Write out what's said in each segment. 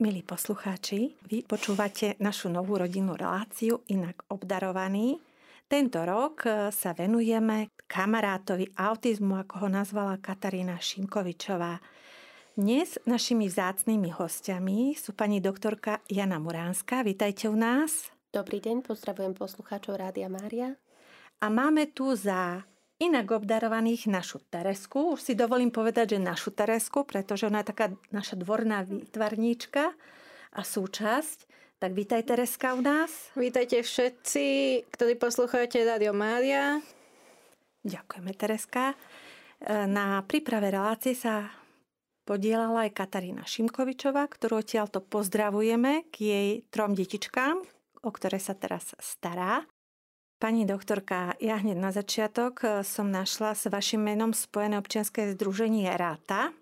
Milí poslucháči, vy počúvate našu novú rodinnú reláciu Inak obdarovaný. Tento rok e, sa venujeme kamarátovi autizmu, ako ho nazvala Katarína Šimkovičová. Dnes našimi vzácnými hostiami sú pani doktorka Jana Muránska. Vítajte u nás. Dobrý deň, pozdravujem poslucháčov Rádia Mária. A máme tu za inak obdarovaných našu Teresku. Už si dovolím povedať, že našu Teresku, pretože ona je taká naša dvorná výtvarníčka a súčasť. Tak vítaj Tereska u nás. Vítajte všetci, ktorí poslúchajte Radio Mária. Ďakujeme Tereska. E, na príprave relácie sa podielala aj Katarína Šimkovičová, ktorú odtiaľto pozdravujeme k jej trom detičkám, o ktoré sa teraz stará. Pani doktorka, ja hneď na začiatok eh, som našla s vašim menom spojené občianske združenie RATA.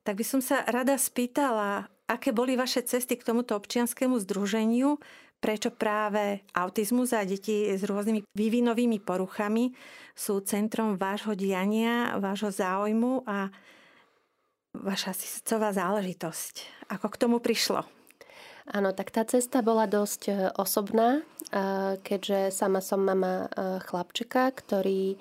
Tak by som sa rada spýtala, aké boli vaše cesty k tomuto občianskému združeniu, prečo práve autizmus a deti s rôznymi vývinovými poruchami sú centrom vášho diania, vášho záujmu a vaša srdcová záležitosť. Ako k tomu prišlo? Áno, tak tá cesta bola dosť e, osobná, e, keďže sama som mama e, chlapčeka, ktorý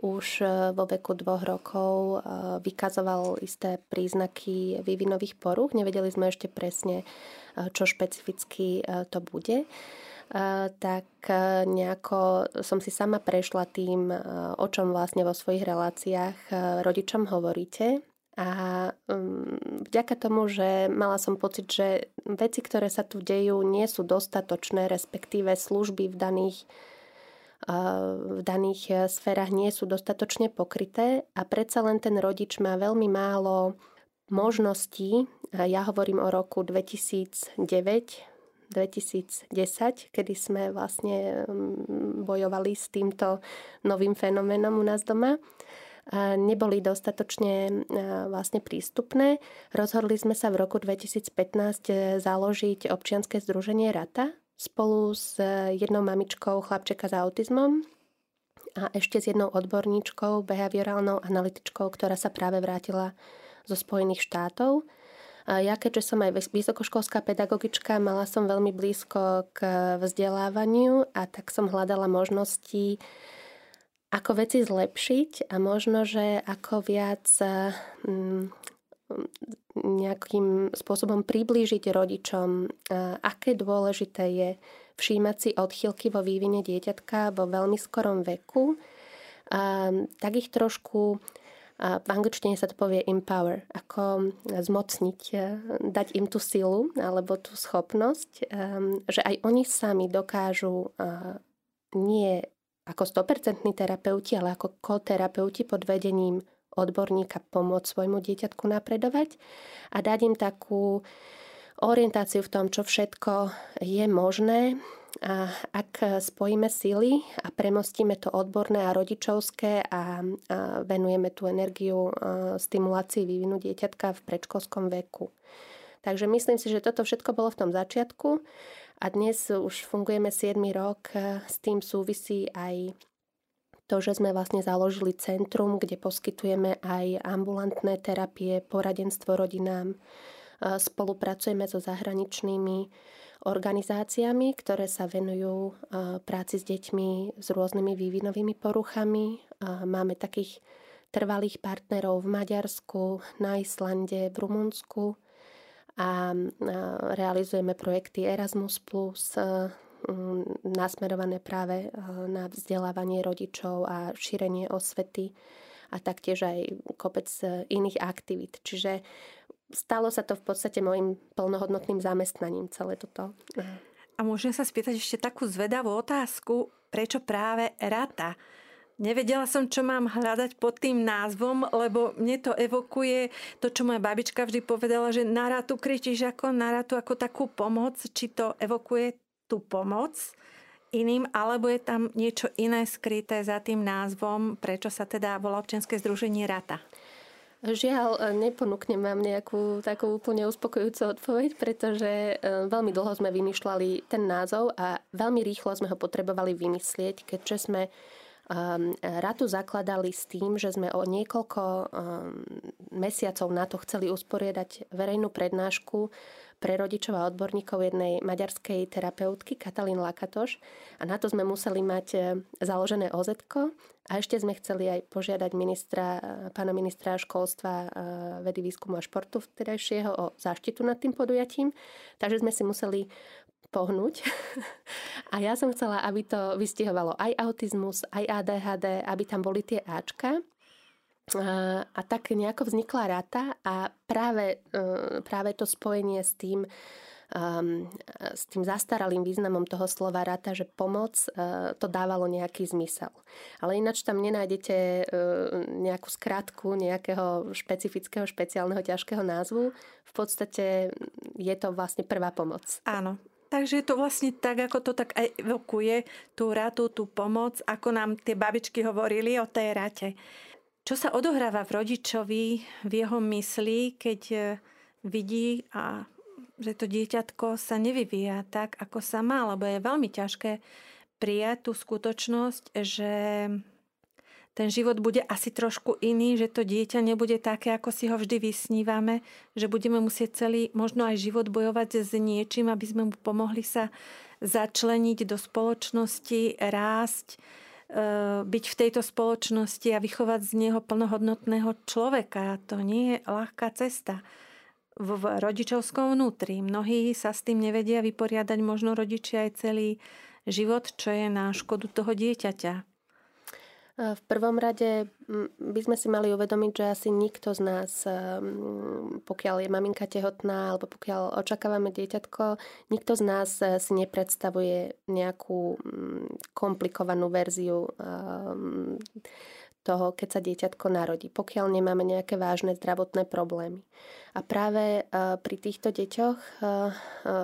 už vo veku dvoch rokov vykazoval isté príznaky vývinových poruch. Nevedeli sme ešte presne, čo špecificky to bude. Tak nejako som si sama prešla tým, o čom vlastne vo svojich reláciách rodičom hovoríte a um, vďaka tomu, že mala som pocit, že veci, ktoré sa tu dejú, nie sú dostatočné, respektíve služby v daných, uh, v daných uh, sférach nie sú dostatočne pokryté a predsa len ten rodič má veľmi málo možností. Ja hovorím o roku 2009, 2010, kedy sme vlastne um, bojovali s týmto novým fenoménom u nás doma neboli dostatočne vlastne prístupné. Rozhodli sme sa v roku 2015 e, založiť občianske združenie RATA spolu s e, jednou mamičkou chlapčeka s autizmom a ešte s jednou odborníčkou, behaviorálnou analytičkou, ktorá sa práve vrátila zo Spojených štátov. Ja keďže som aj vysokoškolská pedagogička, mala som veľmi blízko k vzdelávaniu a tak som hľadala možnosti ako veci zlepšiť a možno, že ako viac mm, nejakým spôsobom priblížiť rodičom, aké dôležité je všímať si odchýlky vo vývine dieťatka vo veľmi skorom veku, tak ich trošku v angličtine sa to povie empower, ako zmocniť, dať im tú silu alebo tú schopnosť, že aj oni sami dokážu nie ako 100% terapeuti, ale ako koterapeuti pod vedením odborníka pomôcť svojmu dieťatku napredovať a dať im takú orientáciu v tom, čo všetko je možné a ak spojíme síly a premostíme to odborné a rodičovské a, a venujeme tú energiu stimulácii vývinu dieťatka v predškolskom veku. Takže myslím si, že toto všetko bolo v tom začiatku a dnes už fungujeme 7 rok, s tým súvisí aj to, že sme vlastne založili centrum, kde poskytujeme aj ambulantné terapie, poradenstvo rodinám. Spolupracujeme so zahraničnými organizáciami, ktoré sa venujú práci s deťmi s rôznymi vývinovými poruchami. Máme takých trvalých partnerov v Maďarsku, na Islande, v Rumunsku a realizujeme projekty Erasmus+, nasmerované práve na vzdelávanie rodičov a šírenie osvety a taktiež aj kopec e, iných aktivít. Čiže stalo sa to v podstate môjim plnohodnotným zamestnaním celé toto. A môžem sa spýtať ešte takú zvedavú otázku, prečo práve rata? Nevedela som, čo mám hľadať pod tým názvom, lebo mne to evokuje to, čo moja babička vždy povedala, že na ratu kričíš ako na ratu, ako takú pomoc. Či to evokuje tú pomoc iným, alebo je tam niečo iné skryté za tým názvom, prečo sa teda volá občianske združenie Rata? Žiaľ, neponúknem vám nejakú takú úplne uspokojujúcu odpoveď, pretože e, veľmi dlho sme vymýšľali ten názov a veľmi rýchlo sme ho potrebovali vymyslieť, keďže sme ratu zakladali s tým, že sme o niekoľko ehm, mesiacov na to chceli usporiadať verejnú prednášku pre rodičov a odborníkov jednej maďarskej terapeutky Katalín Lakatoš a na to sme museli mať e, založené oz a ešte sme chceli aj požiadať ministra, pána ministra školstva, vedy, výskumu a športu vtedajšieho o záštitu nad tým podujatím. Takže sme si museli pohnúť. A ja som chcela, aby to vystihovalo aj autizmus, aj ADHD, aby tam boli tie Ačka. A, tak nejako vznikla rata a práve, e, práve to spojenie s tým, s tým zastaralým významom toho slova rata, že pomoc, uh, to dávalo nejaký zmysel. Ale ináč tam nenájdete uh, nejakú skratku nejakého špecifického, špeciálneho, ťažkého názvu. V podstate je to vlastne prvá pomoc. Áno, Takže je to vlastne tak, ako to tak evokuje tú ratu, tú pomoc, ako nám tie babičky hovorili o tej rate. Čo sa odohráva v rodičovi, v jeho mysli, keď e, vidí, a, že to dieťatko sa nevyvíja tak, ako sa má, lebo je veľmi ťažké prijať tú skutočnosť, že ten život bude asi trošku iný, že to dieťa nebude také, ako si ho vždy vysnívame, že budeme musieť celý, možno aj život bojovať s niečím, aby sme mu pomohli sa začleniť do spoločnosti, rásť, e, byť v tejto spoločnosti a vychovať z neho plnohodnotného človeka. To nie je ľahká cesta v rodičovskom vnútri. Mnohí sa s tým nevedia vyporiadať, možno rodičia aj celý život, čo je na škodu toho dieťaťa. V prvom rade by sme si mali uvedomiť, že asi nikto z nás, pokiaľ je maminka tehotná alebo pokiaľ očakávame dieťatko, nikto z nás e, si nepredstavuje nejakú komplikovanú verziu toho, keď sa dieťatko narodí, pokiaľ nemáme nejaké vážne zdravotné problémy. A práve e, pri týchto deťoch e, e,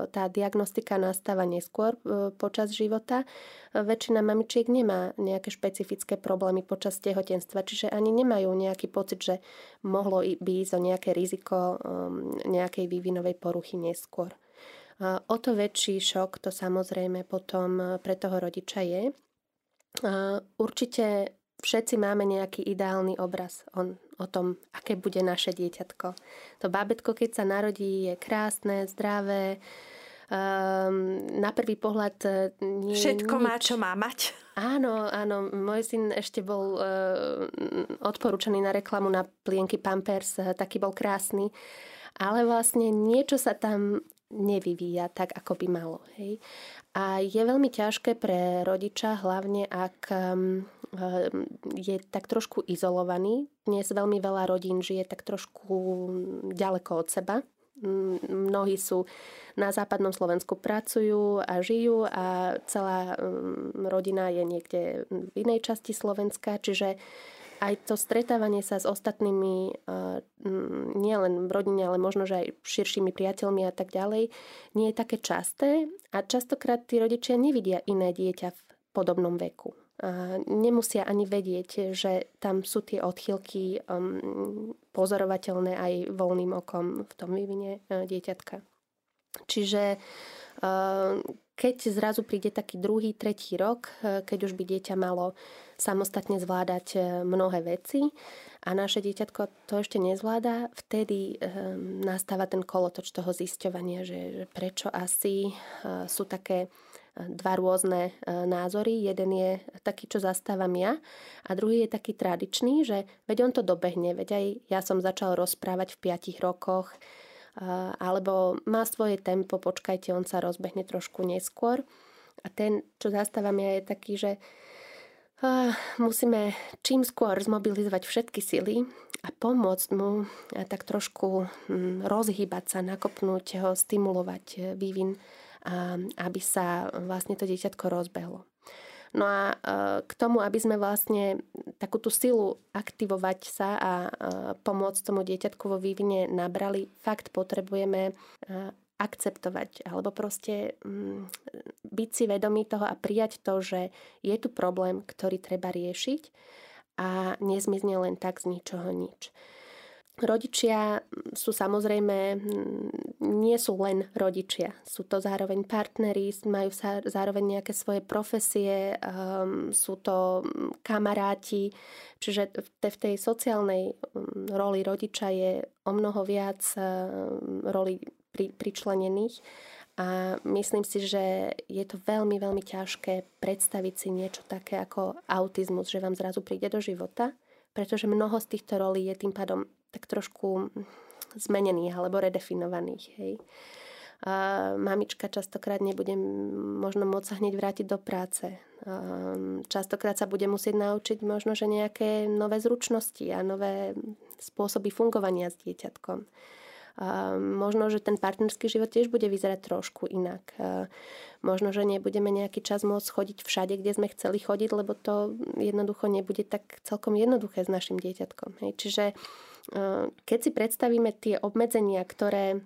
tá diagnostika nastáva neskôr počas života. Väčšina mamičiek nemá nejaké špecifické problémy počas tehotenstva, čiže ani nemajú nejaký pocit, že mohlo by ísť o nejaké riziko nejakej vývinovej poruchy neskôr. O to väčší šok to samozrejme potom pre toho rodiča je. Určite všetci máme nejaký ideálny obraz o, o tom, aké bude naše dieťatko. To bábetko, keď sa narodí, je krásne, zdravé, Um, na prvý pohľad e, nie Všetko nič. má, čo má mať. Áno, áno. Môj syn ešte bol uh, odporúčaný na reklamu na plienky Pampers, uh, taký bol krásny. Ale vlastne niečo sa tam nevyvíja tak, ako by malo. Hej. A je veľmi ťažké pre rodiča, hlavne ak um, je tak trošku izolovaný. Dnes veľmi veľa rodín žije tak trošku ďaleko od seba. Mnohí sú na západnom Slovensku pracujú a žijú a celá ehm, rodina je niekde v inej časti Slovenska, čiže aj to stretávanie sa s ostatnými, nielen v rodine, ale možno, že aj širšími priateľmi a tak ďalej, nie je také časté a častokrát tí rodičia nevidia iné dieťa v podobnom veku nemusia ani vedieť, že tam sú tie odchylky um, pozorovateľné aj voľným okom v tom vývine uh, dieťatka. Čiže uh, keď zrazu príde taký druhý, tretí rok, uh, keď už by dieťa malo samostatne zvládať mnohé veci a naše dieťatko to ešte nezvláda, vtedy nastáva ten kolotoč toho zisťovania, že prečo asi sú také dva rôzne e, názory. Jeden je taký, čo zastávam ja a druhý je taký tradičný, že veď on to dobehne, veď aj ja som začal rozprávať v 5 rokoch, e, alebo má svoje tempo, počkajte, on sa rozbehne trošku neskôr. A ten, čo zastávam ja, je taký, že e, musíme čím skôr zmobilizovať všetky sily a pomôcť mu tak trošku mm, rozhýbať sa, nakopnúť ho, stimulovať vývin aby sa vlastne to dieťatko rozbehlo. No a e, k tomu, aby sme vlastne takú tú silu aktivovať sa a e, pomôcť tomu dieťatku vo vývine nabrali, fakt potrebujeme e, akceptovať alebo proste mm, byť si vedomý toho a prijať to, že je tu problém, ktorý treba riešiť a nezmizne len tak z ničoho nič. Rodičia sú samozrejme, nie sú len rodičia, sú to zároveň partneri, majú zároveň nejaké svoje profesie, um, sú to kamaráti, čiže v tej sociálnej roli rodiča je o mnoho viac roli pri, pričlenených. A myslím si, že je to veľmi, veľmi ťažké predstaviť si niečo také ako autizmus, že vám zrazu príde do života, pretože mnoho z týchto rolí je tým pádom tak trošku zmenených alebo redefinovaných. Hej. A mamička častokrát nebude možno môcť sa hneď vrátiť do práce. A častokrát sa bude musieť naučiť možno, že nejaké nové zručnosti a nové spôsoby fungovania s dieťatkom. A možno, že ten partnerský život tiež bude vyzerať trošku inak. A možno, že nebudeme nejaký čas môcť chodiť všade, kde sme chceli chodiť, lebo to jednoducho nebude tak celkom jednoduché s našim dieťatkom. Hej. Čiže keď si predstavíme tie obmedzenia, ktoré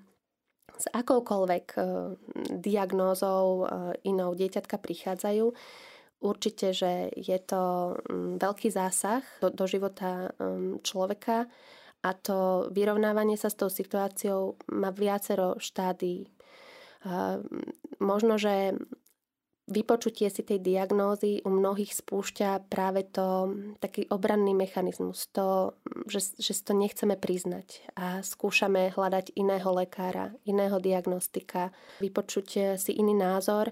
s akoukoľvek e, diagnózou e, inou dieťatka prichádzajú, určite, že je to mm, veľký zásah do, do života mm, človeka a to vyrovnávanie sa s tou situáciou má viacero štádií. Možno, že vypočutie si tej diagnózy u mnohých spúšťa práve to taký obranný mechanizmus, to, že, že si to nechceme priznať a skúšame hľadať iného lekára, iného diagnostika, vypočuť si iný názor,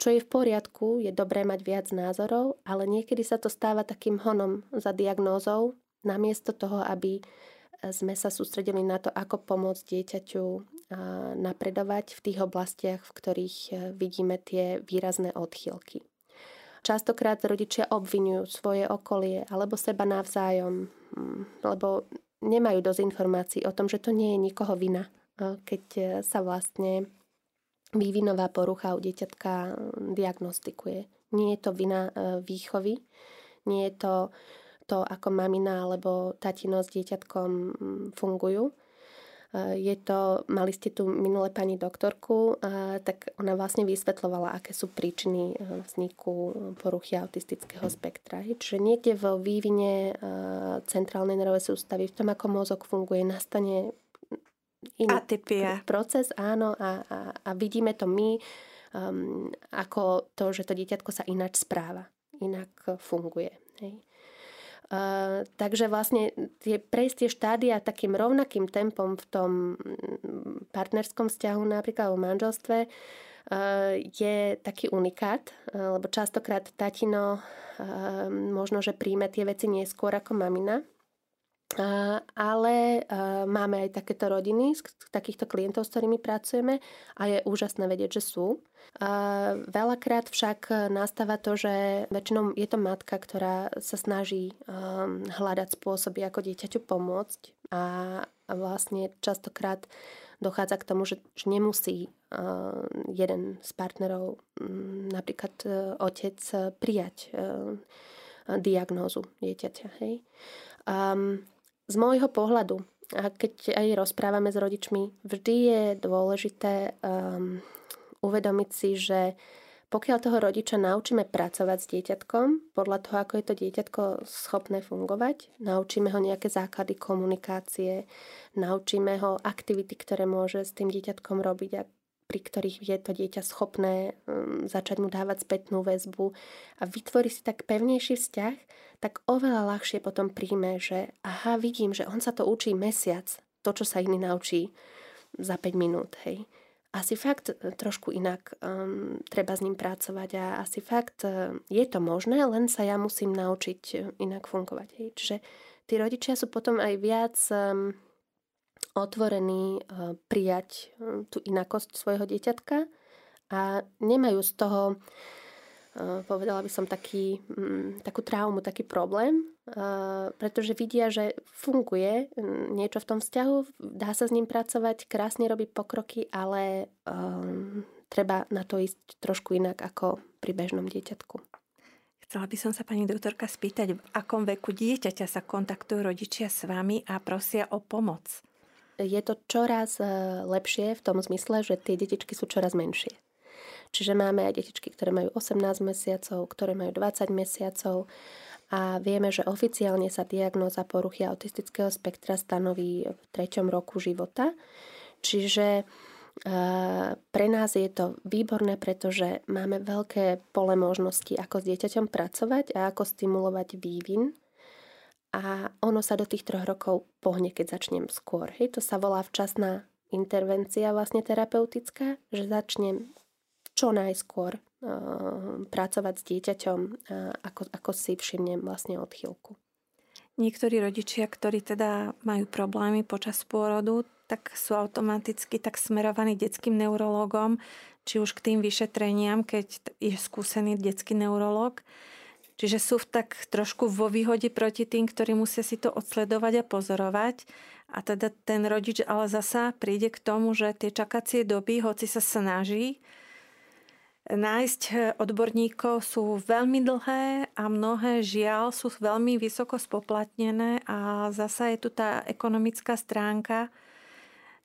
čo je v poriadku, je dobré mať viac názorov, ale niekedy sa to stáva takým honom za diagnózou, namiesto toho, aby sme sa sústredili na to, ako pomôcť dieťaťu napredovať v tých oblastiach, v ktorých e, vidíme tie výrazné odchýlky. Častokrát rodičia obvinujú svoje okolie alebo seba navzájom, mm, lebo nemajú dosť informácií o tom, že to nie je nikoho vina, e, keď e, sa vlastne vývinová porucha u dieťatka diagnostikuje. Nie je to vina výchovy, nie je to to, ako mamina alebo tatino s dieťatkom mm, fungujú. Je to, mali ste tu minulé pani doktorku, tak ona vlastne vysvetlovala, aké sú príčiny e, vzniku poruchy autistického spektra. Čiže niekde vo vývine e, centrálnej nervovej sústavy, v tom, ako mozog funguje, nastane iný Atypia. proces, áno, a, a, a vidíme to my um, ako to, že to dieťatko sa ináč správa, inak funguje. Hej. Uh, takže vlastne tie, prejsť tie štádia takým rovnakým tempom v tom mm, partnerskom vzťahu, napríklad v manželstve, uh, je taký unikát, uh, lebo častokrát tatino možno, že príjme tie veci neskôr ako mamina, ale máme aj takéto rodiny, takýchto klientov, s ktorými pracujeme a je úžasné vedieť, že sú. Veľakrát však nastáva to, že väčšinou je to matka, ktorá sa snaží hľadať spôsoby, ako dieťaťu pomôcť a vlastne častokrát dochádza k tomu, že, nemusí jeden z partnerov, napríklad e, otec, prijať e, diagnózu dieťaťa. Hej. Um, z môjho pohľadu, a keď aj rozprávame s rodičmi, vždy je dôležité um, uvedomiť si, že pokiaľ toho rodiča naučíme pracovať s dieťatkom, podľa toho, ako je to dieťatko schopné fungovať, naučíme ho nejaké základy komunikácie, naučíme ho aktivity, ktoré môže s tým dieťatkom robiť a pri ktorých je to dieťa schopné um, začať mu dávať spätnú väzbu a vytvorí si tak pevnejší vzťah, tak oveľa ľahšie potom príjme, že aha, vidím, že on sa to učí mesiac, to, čo sa iný naučí za 5 minút, hej. Asi fakt e, trošku inak um, treba s ním pracovať a asi fakt uh, je to možné, len sa ja musím naučiť uh, inak fungovať. Hej. Čiže tí rodičia sú potom aj viac um, otvorení uh, prijať uh, tú inakosť svojho dieťatka a nemajú z toho Eh, povedala by som taký, mm, takú traumu, taký problém, eh, pretože vidia, že funguje mm, niečo v tom vzťahu, dá sa s ním pracovať, krásne robí pokroky, ale treba na to ísť trošku inak ako pri bežnom dieťatku. Chcela by som sa pani doktorka spýtať, v akom veku dieťaťa sa kontaktujú rodičia s vami a prosia o pomoc? Je to čoraz lepšie v tom zmysle, že tie detičky sú čoraz menšie. Čiže máme aj detičky, ktoré majú 18 mesiacov, ktoré majú 20 mesiacov a vieme, že oficiálne sa diagnóza poruchy autistického spektra stanoví v treťom roku života. Čiže pre nás je to výborné, pretože máme veľké pole možností, ako s dieťaťom pracovať a ako stimulovať vývin. A ono sa do tých troch rokov pohne, keď začnem skôr. Hej, to sa volá včasná intervencia vlastne terapeutická, že začnem čo najskôr uh, pracovať s dieťaťom, uh, ako, ako si všimnem vlastne odchýlku. Niektorí rodičia, ktorí teda majú problémy počas pôrodu, tak sú automaticky tak smerovaní detským neurologom, či už k tým vyšetreniam, keď je skúsený detský neurolog. Čiže sú tak trošku vo výhode proti tým, ktorí musia si to odsledovať a pozorovať. A teda ten rodič ale zasa príde k tomu, že tie čakacie doby, hoci sa snaží, nájsť odborníkov sú veľmi dlhé a mnohé žiaľ sú veľmi vysoko spoplatnené a zasa je tu tá ekonomická stránka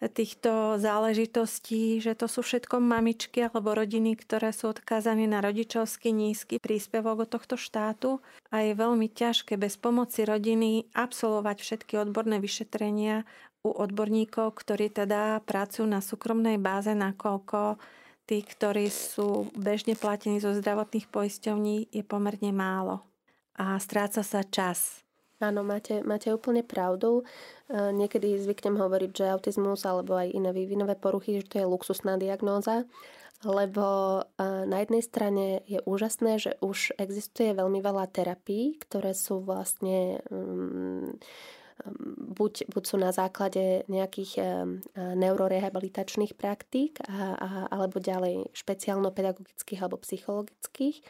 týchto záležitostí, že to sú všetko mamičky alebo rodiny, ktoré sú odkázané na rodičovský nízky príspevok od tohto štátu a je veľmi ťažké bez pomoci rodiny absolvovať všetky odborné vyšetrenia u odborníkov, ktorí teda pracujú na súkromnej báze, nakoľko tí, ktorí sú bežne platení zo zdravotných poisťovní, je pomerne málo. A stráca sa čas. Áno, máte, máte úplne pravdu. E, niekedy zvyknem hovoriť, že autizmus alebo aj iné vývinové poruchy, že to je luxusná diagnóza, lebo e, na jednej strane je úžasné, že už existuje veľmi veľa terapií, ktoré sú vlastne um, buď, buď sú na základe nejakých eh, neurorehabilitačných praktík a, a, alebo ďalej špeciálno-pedagogických alebo psychologických,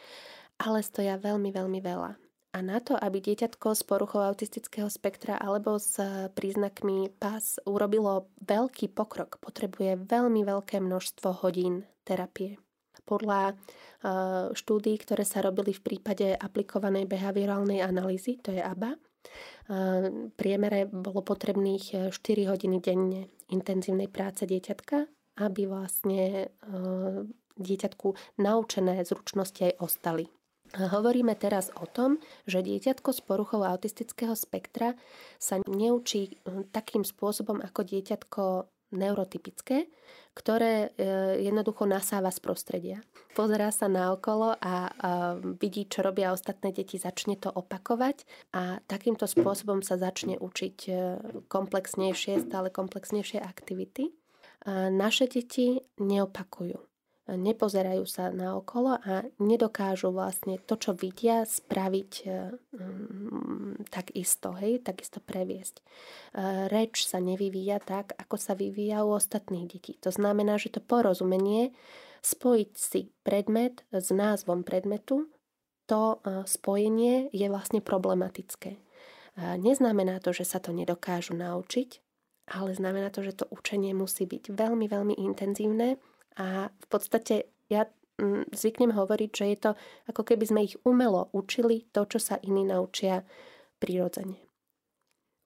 ale stoja veľmi, veľmi veľa. A na to, aby dieťatko s poruchou autistického spektra alebo s príznakmi PAS urobilo veľký pokrok, potrebuje veľmi veľké množstvo hodín terapie. Podľa eh, štúdí, ktoré sa robili v prípade aplikovanej behaviorálnej analýzy, to je ABA, priemere bolo potrebných 4 e, hodiny denne intenzívnej práce dieťatka, aby vlastne e, dieťatku naučené zručnosti aj ostali. Hovoríme teraz o tom, že dieťatko s poruchou autistického spektra sa neučí e, takým spôsobom ako dieťatko neurotypické, ktoré e, jednoducho nasáva z prostredia. Pozerá sa na okolo a, vidí, čo robia ostatné deti, začne to opakovať a takýmto spôsobom sa začne učiť e, komplexnejšie, stále komplexnejšie aktivity. Naše deti neopakujú nepozerajú sa na okolo a nedokážu vlastne to, čo vidia, spraviť um, tak isto, hej, takisto previesť. Uh, reč sa nevyvíja tak, ako sa vyvíja u ostatných detí. To znamená, že to porozumenie, spojiť si predmet s názvom predmetu, to uh, spojenie je vlastne problematické. Neznamená to, že sa to nedokážu naučiť, ale znamená to, že to učenie musí byť veľmi, veľmi intenzívne a v podstate ja mm, zvyknem hovoriť, že je to ako keby sme ich umelo učili to, čo sa iní naučia prirodzene.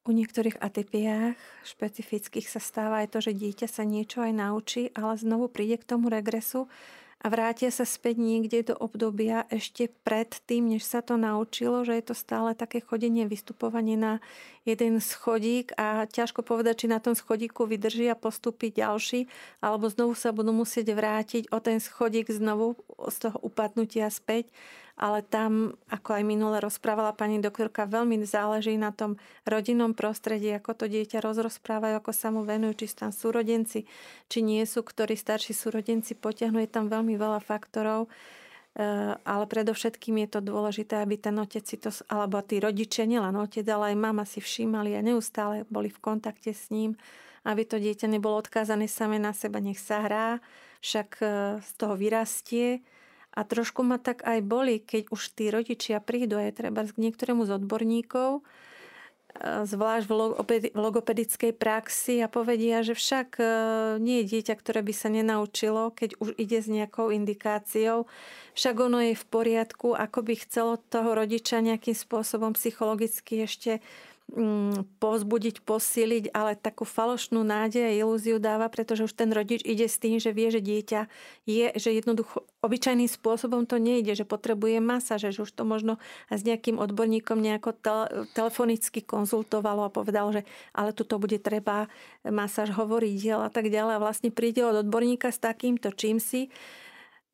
U niektorých atypiách špecifických sa stáva aj to, že dieťa sa niečo aj naučí, ale znovu príde k tomu regresu a vrátia sa späť niekde do obdobia ešte pred tým, než sa to naučilo, že je to stále také chodenie, vystupovanie na jeden schodík a ťažko povedať, či na tom schodíku vydrží a postupí ďalší, alebo znovu sa budú musieť vrátiť o ten schodík znovu z toho upadnutia späť ale tam, ako aj minule rozprávala pani doktorka, veľmi záleží na tom rodinnom prostredí, ako to dieťa rozrozprávajú, ako sa mu venujú, či sú tam súrodenci, či nie sú, ktorí starší súrodenci potiahnu. Je tam veľmi veľa faktorov, e, ale predovšetkým je to dôležité, aby ten otec si to, alebo tí rodičia, nielen otec, ale aj mama si všímali a neustále boli v kontakte s ním, aby to dieťa nebolo odkázané same na seba, nech sa hrá, však e, z toho vyrastie a trošku ma tak aj boli, keď už tí rodičia prídu aj treba k niektorému z odborníkov, e, zvlášť v logopedickej praxi a povedia, že však e, nie je dieťa, ktoré by sa nenaučilo, keď už ide s nejakou indikáciou. Však ono je v poriadku, ako by chcelo toho rodiča nejakým spôsobom psychologicky ešte povzbudiť, posíliť, ale takú falošnú nádej a ilúziu dáva, pretože už ten rodič ide s tým, že vie, že dieťa je, že jednoducho obyčajným spôsobom to nejde, že potrebuje masáž, že už to možno s nejakým odborníkom nejako telefonicky konzultovalo a povedal, že ale tu bude treba masáž hovoriť a tak ďalej. A vlastne príde od odborníka s takýmto čím si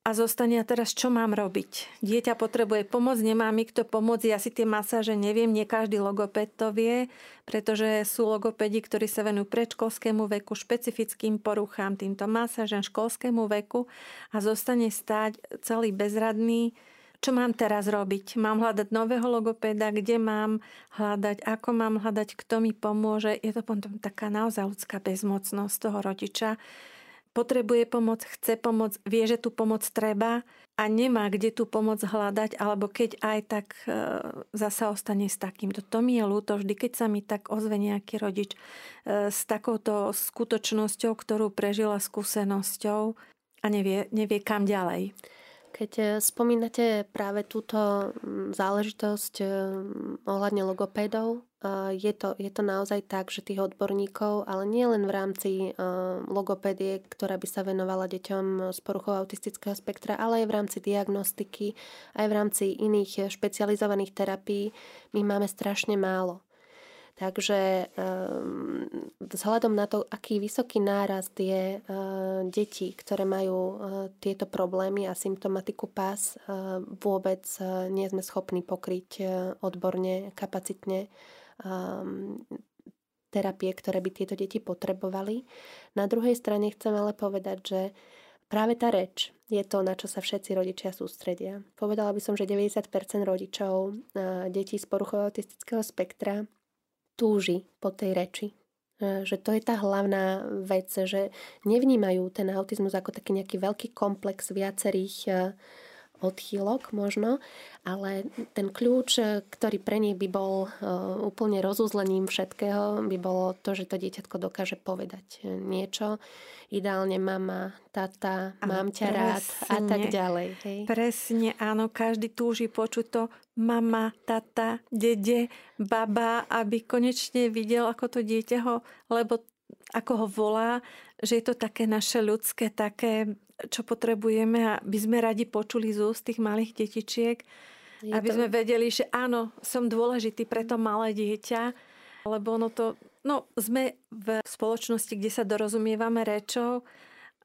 a zostane a teraz čo mám robiť? Dieťa potrebuje pomoc, nemá mi kto pomôcť, ja si tie masáže neviem, nie každý logoped to vie, pretože sú logopedi, ktorí sa venujú predškolskému veku, špecifickým poruchám, týmto masážem, školskému veku a zostane stať celý bezradný, čo mám teraz robiť? Mám hľadať nového logopéda, kde mám hľadať, ako mám hľadať, kto mi pomôže. Je to potom taká naozaj ľudská bezmocnosť toho rodiča, potrebuje pomoc, chce pomoc, vie, že tú pomoc treba a nemá kde tú pomoc hľadať, alebo keď aj tak e, zasa ostane s takýmto. To mi je ľúto vždy, keď sa mi tak ozve nejaký rodič e, s takouto skutočnosťou, ktorú prežila skúsenosťou a nevie, nevie kam ďalej. Keď e, spomínate práve túto záležitosť ohľadne logopédov, je to, je to naozaj tak, že tých odborníkov, ale nie len v rámci logopédie, ktorá by sa venovala deťom s poruchou autistického spektra, ale aj v rámci diagnostiky, aj v rámci iných špecializovaných terapií, my máme strašne málo. Takže vzhľadom na to, aký vysoký nárast je detí, ktoré majú tieto problémy a symptomatiku pás, vôbec nie sme schopní pokryť odborne, kapacitne terapie, ktoré by tieto deti potrebovali. Na druhej strane chcem ale povedať, že práve tá reč je to, na čo sa všetci rodičia sústredia. Povedala by som, že 90% rodičov detí z poruchou autistického spektra túži po tej reči. Že to je tá hlavná vec, že nevnímajú ten autizmus ako taký nejaký veľký komplex viacerých odchýlok možno, ale ten kľúč, ktorý pre nich by bol e, úplne rozuzlením všetkého, by bolo to, že to dieťatko dokáže povedať niečo. Ideálne mama, tata, áno, mám ťa presne, rád a tak ďalej. Hej. Presne, áno, každý túži počuť to mama, tata, dede, baba, aby konečne videl, ako to dieťa ho, lebo ako ho volá, že je to také naše ľudské, také čo potrebujeme a by sme radi počuli z úst tých malých detičiek, Je aby to... sme vedeli, že áno, som dôležitý pre to malé dieťa, lebo ono to, no sme v spoločnosti, kde sa dorozumievame rečou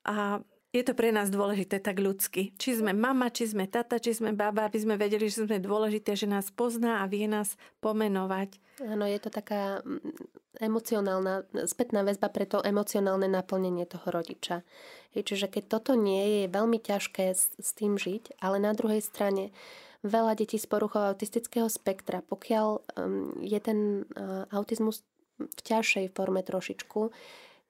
a je to pre nás dôležité tak ľudsky. Či sme mama, či sme tata, či sme baba, aby sme vedeli, že sme dôležité, že nás pozná a vie nás pomenovať. Áno, je to taká emocionálna, spätná väzba pre to emocionálne naplnenie toho rodiča. Čiže keď toto nie je, je veľmi ťažké s, s tým žiť, ale na druhej strane veľa detí s poruchou autistického spektra, pokiaľ um, je ten uh, autizmus v ťažšej forme trošičku,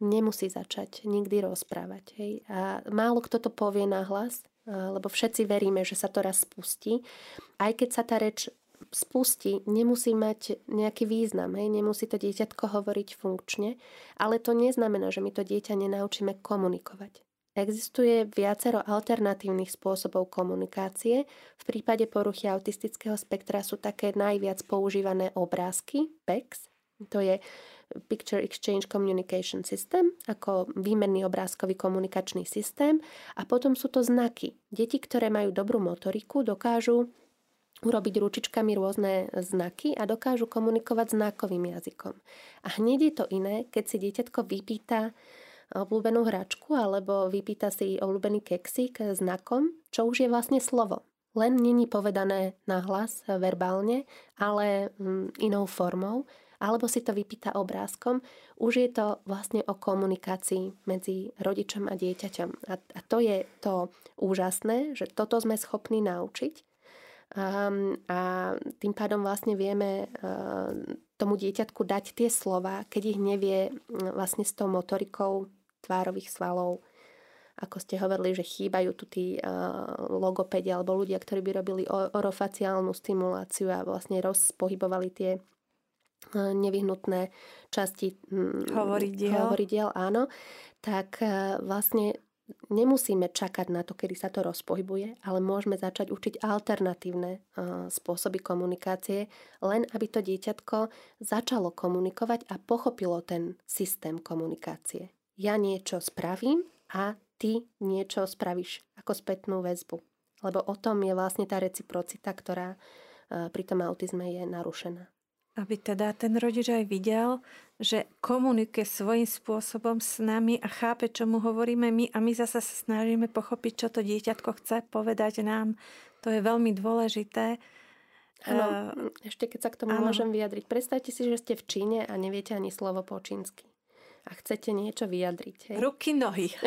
nemusí začať nikdy rozprávať. Hej. A málo kto to povie nahlas, lebo všetci veríme, že sa to raz spustí. Aj keď sa tá reč spustí, nemusí mať nejaký význam, hej. nemusí to dieťatko hovoriť funkčne, ale to neznamená, že my to dieťa nenaučíme komunikovať. Existuje viacero alternatívnych spôsobov komunikácie. V prípade poruchy autistického spektra sú také najviac používané obrázky, PEX. To je Picture Exchange Communication System, ako výmenný obrázkový komunikačný systém. A potom sú to znaky. Deti, ktoré majú dobrú motoriku, dokážu urobiť ručičkami rôzne znaky a dokážu komunikovať znakovým jazykom. A hneď je to iné, keď si dieťatko vypýta obľúbenú hračku alebo vypýta si obľúbený keksík znakom, čo už je vlastne slovo. Len není povedané nahlas, verbálne, ale mm, inou formou alebo si to vypýta obrázkom, už je to vlastne o komunikácii medzi rodičom a dieťaťom. A, a to je to úžasné, že toto sme schopní naučiť. Um, a tým pádom vlastne vieme uh, tomu dieťatku dať tie slova, keď ich nevie vlastne s tou motorikou tvárových svalov ako ste hovorili, že chýbajú tu tí uh, logopedi alebo ľudia, ktorí by robili orofaciálnu stimuláciu a vlastne rozpohybovali tie nevyhnutné časti mm, hovoridiel. hovoridiel, áno, tak vlastne nemusíme čakať na to, kedy sa to rozpohybuje, ale môžeme začať učiť alternatívne e, spôsoby komunikácie, len aby to dieťatko začalo komunikovať a pochopilo ten systém komunikácie. Ja niečo spravím a ty niečo spravíš ako spätnú väzbu. Lebo o tom je vlastne tá reciprocita, ktorá e, pri tom autizme je narušená. aby teda ten rodič aj videl, že komunikuje svojím spôsobom s nami a chápe, čo mu hovoríme my a my zase sa snažíme pochopiť, čo to dieťatko chce povedať nám. To je veľmi dôležité. Áno, ešte keď sa k tomu ano. môžem vyjadriť. Predstavte si, že ste v Číne a neviete ani slovo po čínsky. A chcete niečo vyjadriť. Hej? Ruky, nohy.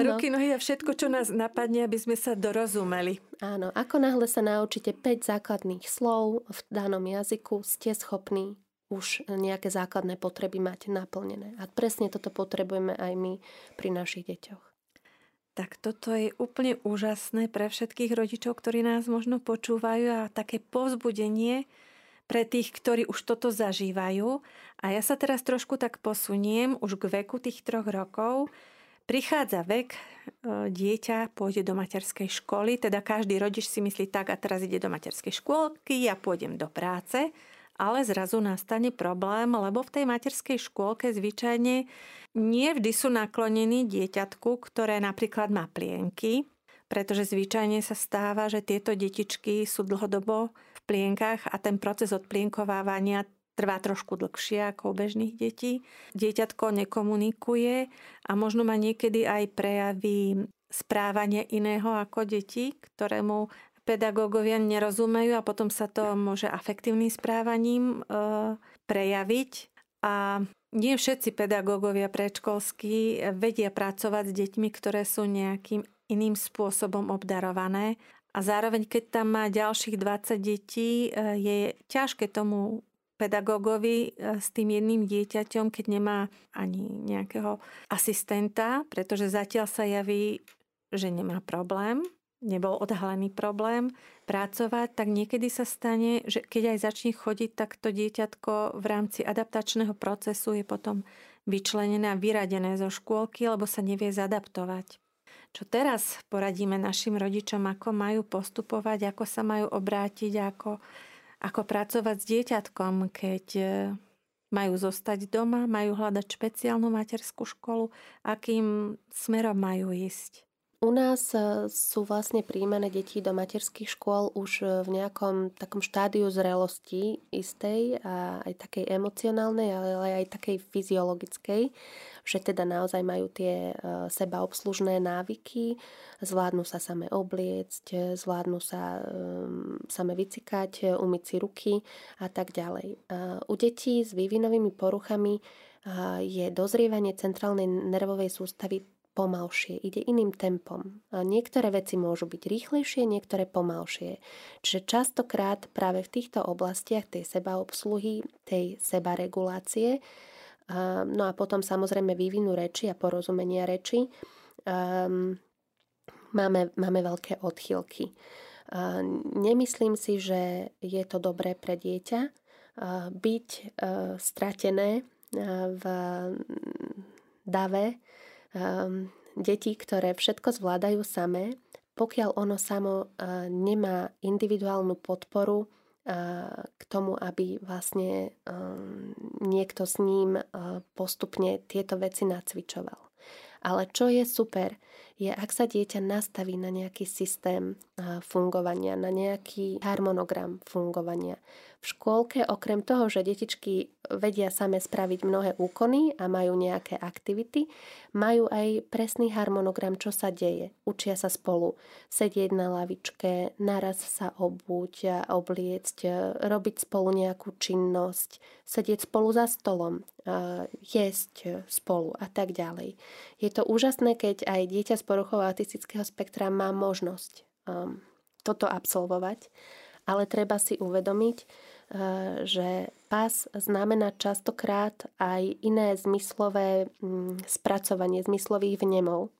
No. Ruky, nohy a všetko, čo nás napadne, aby sme sa dorozumeli. Áno, ako náhle sa naučíte 5 základných slov v danom jazyku, ste schopní už nejaké základné potreby mať naplnené. A presne toto potrebujeme aj my pri našich deťoch. Tak toto je úplne úžasné pre všetkých rodičov, ktorí nás možno počúvajú a také povzbudenie pre tých, ktorí už toto zažívajú. A ja sa teraz trošku tak posuniem už k veku tých troch rokov. Prichádza vek, e, dieťa pôjde do materskej školy, teda každý rodič si myslí tak a teraz ide do materskej škôlky, ja pôjdem do práce ale zrazu nastane problém, lebo v tej materskej škôlke zvyčajne nie vždy sú naklonení dieťatku, ktoré napríklad má plienky, pretože zvyčajne sa stáva, že tieto detičky sú dlhodobo v plienkach a ten proces odplienkovávania trvá trošku dlhšie ako u bežných detí. Dieťatko nekomunikuje a možno má niekedy aj prejavy správania iného ako deti, ktorému pedagógovia nerozumejú a potom sa to môže afektívnym správaním e, prejaviť. A nie všetci pedagógovia predškolskí vedia pracovať s deťmi, ktoré sú nejakým iným spôsobom obdarované. A zároveň, keď tam má ďalších 20 detí, e, je ťažké tomu pedagógovi e, s tým jedným dieťaťom, keď nemá ani nejakého asistenta, pretože zatiaľ sa javí, že nemá problém nebol odhalený problém pracovať, tak niekedy sa stane, že keď aj začne chodiť, tak to dieťatko v rámci adaptačného procesu je potom vyčlenené a vyradené zo škôlky, lebo sa nevie zadaptovať. Čo teraz poradíme našim rodičom, ako majú postupovať, ako sa majú obrátiť, ako, ako pracovať s dieťatkom, keď e, majú zostať doma, majú hľadať špeciálnu materskú školu, akým smerom majú ísť. U nás e, sú vlastne príjmané deti do materských škôl už e, v nejakom takom štádiu zrelosti istej a aj takej emocionálnej, ale aj takej fyziologickej, že teda naozaj majú tie e, seba obslužné návyky, zvládnu sa same obliecť, zvládnu sa same vycikať, umyť si ruky a tak ďalej. U detí s vývinovými poruchami je dozrievanie centrálnej nervovej sústavy pomalšie, ide iným tempom. Niektoré veci môžu byť rýchlejšie, niektoré pomalšie. Čiže častokrát práve v týchto oblastiach tej sebaobsluhy, tej sebaregulácie, no a potom samozrejme vývinu reči a porozumenia reči, um, máme, máme veľké odchylky. Nemyslím si, že je to dobré pre dieťa byť stratené v dave um, detí, ktoré všetko zvládajú samé, pokiaľ ono samo uh, nemá individuálnu podporu uh, k tomu, aby vlastne um, niekto s ním uh, postupne tieto veci nacvičoval. Ale čo je super, je, ak sa dieťa nastaví na nejaký systém fungovania, na nejaký harmonogram fungovania. V škôlke okrem toho, že detičky vedia same spraviť mnohé úkony a majú nejaké aktivity, majú aj presný harmonogram, čo sa deje. Učia sa spolu sedieť na lavičke, naraz sa obuť a obliecť, robiť spolu nejakú činnosť, sedieť spolu za stolom, jesť spolu a tak ďalej. Je to úžasné, keď aj dieťa s poruchou autistického spektra má možnosť um, toto absolvovať ale treba si uvedomiť, že pás znamená častokrát aj iné zmyslové mm, spracovanie zmyslových vnemov.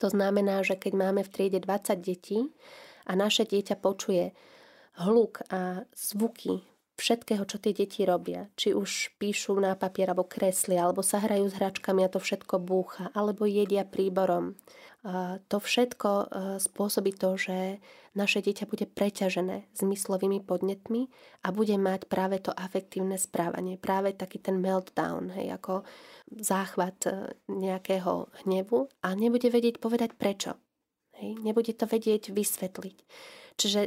To znamená, že keď máme v triede 20 detí a naše dieťa počuje hluk a zvuky všetkého, čo tie deti robia. Či už píšu na papier, alebo kreslia, alebo sa hrajú s hračkami a to všetko búcha, alebo jedia príborom. To všetko e, spôsobí to, že naše dieťa bude preťažené zmyslovými podnetmi a bude mať práve to afektívne správanie, práve taký ten meltdown, hej, ako záchvat e, nejakého hnevu a nebude vedieť povedať prečo. Hej, nebude to vedieť vysvetliť. Čiže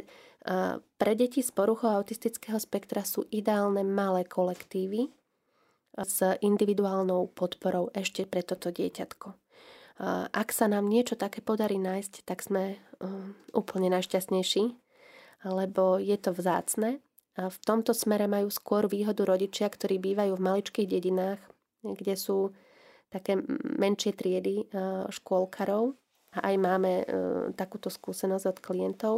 Pre deti s poruchou autistického spektra sú ideálne malé kolektívy s individuálnou podporou ešte pre toto dieťatko. Ak sa nám niečo také podarí nájsť, tak sme úplne najšťastnejší, lebo je to vzácne. A v tomto smere majú skôr výhodu rodičia, ktorí bývajú v maličkých dedinách, kde sú také menšie triedy škôlkarov a aj máme takúto skúsenosť od klientov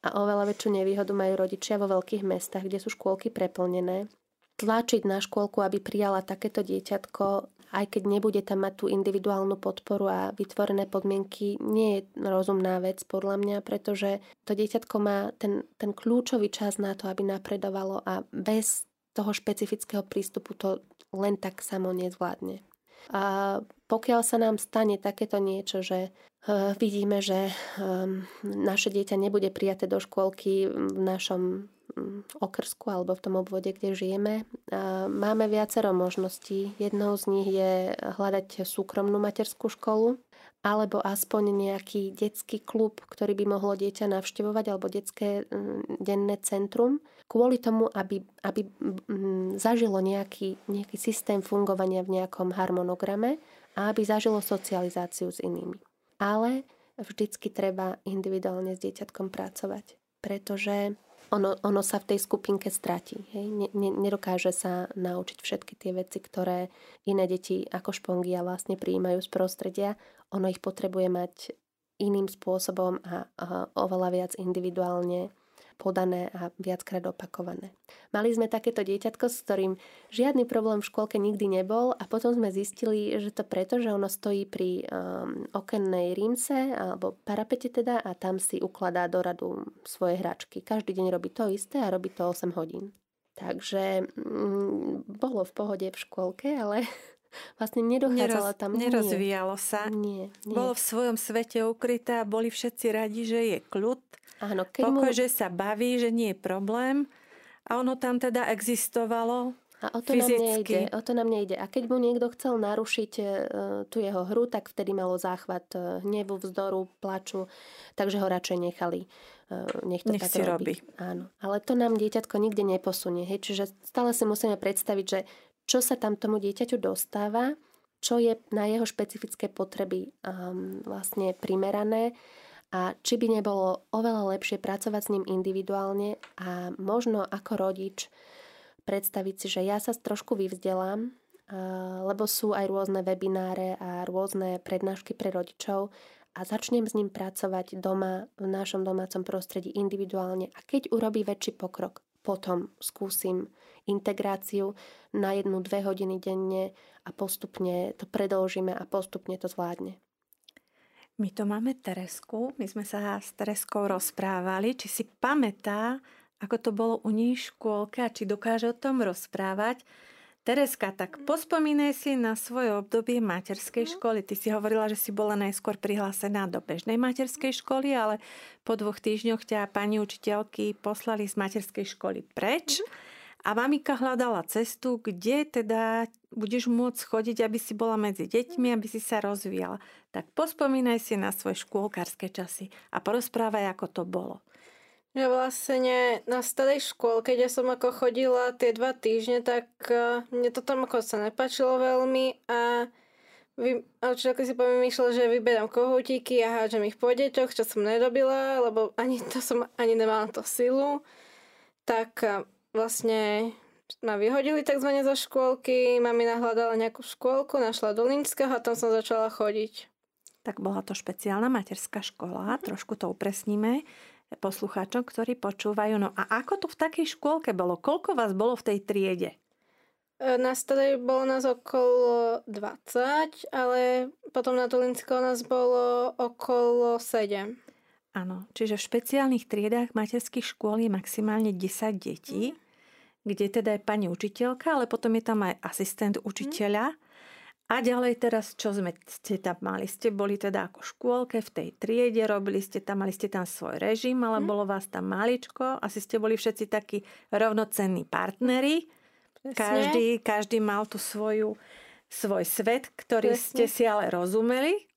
a oveľa väčšiu nevýhodu majú rodičia vo veľkých mestách, kde sú škôlky preplnené. Tlačiť na škôlku, aby prijala takéto dieťatko, aj keď nebude tam mať tú individuálnu podporu a vytvorené podmienky, nie je rozumná vec podľa mňa, pretože to dieťatko má ten, ten kľúčový čas na to, aby napredovalo a bez toho špecifického prístupu to len tak samo nezvládne. A pokiaľ sa nám stane takéto niečo, že vidíme, že um, naše dieťa nebude prijaté do škôlky v našom um, okrsku alebo v tom obvode, kde žijeme, máme viacero možností. Jednou z nich je hľadať súkromnú materskú školu, alebo aspoň nejaký detský klub, ktorý by mohlo dieťa navštevovať, alebo detské denné centrum, kvôli tomu, aby, aby zažilo nejaký, nejaký systém fungovania v nejakom harmonograme a aby zažilo socializáciu s inými. Ale vždycky treba individuálne s dieťatkom pracovať, pretože ono, ono sa v tej skupinke stratí. Hej? Ne, ne, nedokáže sa naučiť všetky tie veci, ktoré iné deti ako špongia vlastne prijímajú z prostredia. Ono ich potrebuje mať iným spôsobom a, a oveľa viac individuálne podané a viackrát opakované. Mali sme takéto dieťatko, s ktorým žiadny problém v škôlke nikdy nebol a potom sme zistili, že to preto, že ono stojí pri um, okennej rímse alebo parapete teda a tam si ukladá do radu svoje hračky. Každý deň robí to isté a robí to 8 hodín. Takže mm, bolo v pohode v škôlke, ale vlastne nedochádzalo tam. Nerozvíjalo sa. Nie, nie. Bolo v svojom svete ukryté a boli všetci radi, že je kľud Áno, keď Pokoj, mu... že sa baví, že nie je problém. A ono tam teda existovalo a o to, nám nejde, o to nám nejde. A keď mu niekto chcel narušiť e, tú jeho hru, tak vtedy malo záchvat e, hnevu, vzdoru, plaču, takže ho radšej nechali. E, nech to nech tak si robí. robí. Áno. Ale to nám dieťatko nikdy neposunie. Hej? Čiže stále si musíme predstaviť, že čo sa tam tomu dieťaťu dostáva, čo je na jeho špecifické potreby um, vlastne primerané a či by nebolo oveľa lepšie pracovať s ním individuálne a možno ako rodič predstaviť si, že ja sa trošku vyvzdelám, lebo sú aj rôzne webináre a rôzne prednášky pre rodičov a začnem s ním pracovať doma, v našom domácom prostredí individuálne a keď urobí väčší pokrok, potom skúsim integráciu na jednu, dve hodiny denne a postupne to predlžíme a postupne to zvládne. My to máme Teresku, my sme sa s Tereskou rozprávali, či si pamätá, ako to bolo u nej v škôlke a či dokáže o tom rozprávať. Tereska, tak pospomínaj si na svoje obdobie materskej mhm. školy. Ty si hovorila, že si bola najskôr prihlásená do bežnej materskej školy, ale po dvoch týždňoch ťa pani učiteľky poslali z materskej školy preč. Mm-hmm a mamika hľadala cestu, kde teda budeš môcť chodiť, aby si bola medzi deťmi, aby si sa rozvíjala. Tak pospomínaj si na svoje škôlkarské časy a porozprávaj, ako to bolo. Ja vlastne na starej škôlke, keď som ako chodila tie dva týždne, tak e, mne to tam ako sa nepačilo veľmi a vy, učiteľka si pomýšľala, že vyberám kohútiky a hádžem ich po deťoch, čo som nerobila, lebo ani to som ani nemala to silu. Tak e, vlastne ma vyhodili tzv. zo škôlky, mami nahľadala nejakú škôlku, našla do Linského a tam som začala chodiť. Tak bola to špeciálna materská škola, trošku to upresníme poslucháčom, ktorí počúvajú. No a ako to v takej škôlke bolo? Koľko vás bolo v tej triede? E, na starej bolo nás okolo 20, ale potom na Dolinsko nás bolo okolo 7. Áno, čiže v špeciálnych triedách materských škôl je maximálne 10 detí, mm. kde teda je pani učiteľka, ale potom je tam aj asistent učiteľa. Mm. A ďalej teraz, čo sme, ste tam mali? Ste boli teda ako škôlke v tej triede, robili ste tam, mali ste tam svoj režim, ale mm. bolo vás tam maličko. Asi ste boli všetci takí rovnocenní partneri. Každý, každý mal tu svoju, svoj svet, ktorý Presne. ste si ale rozumeli.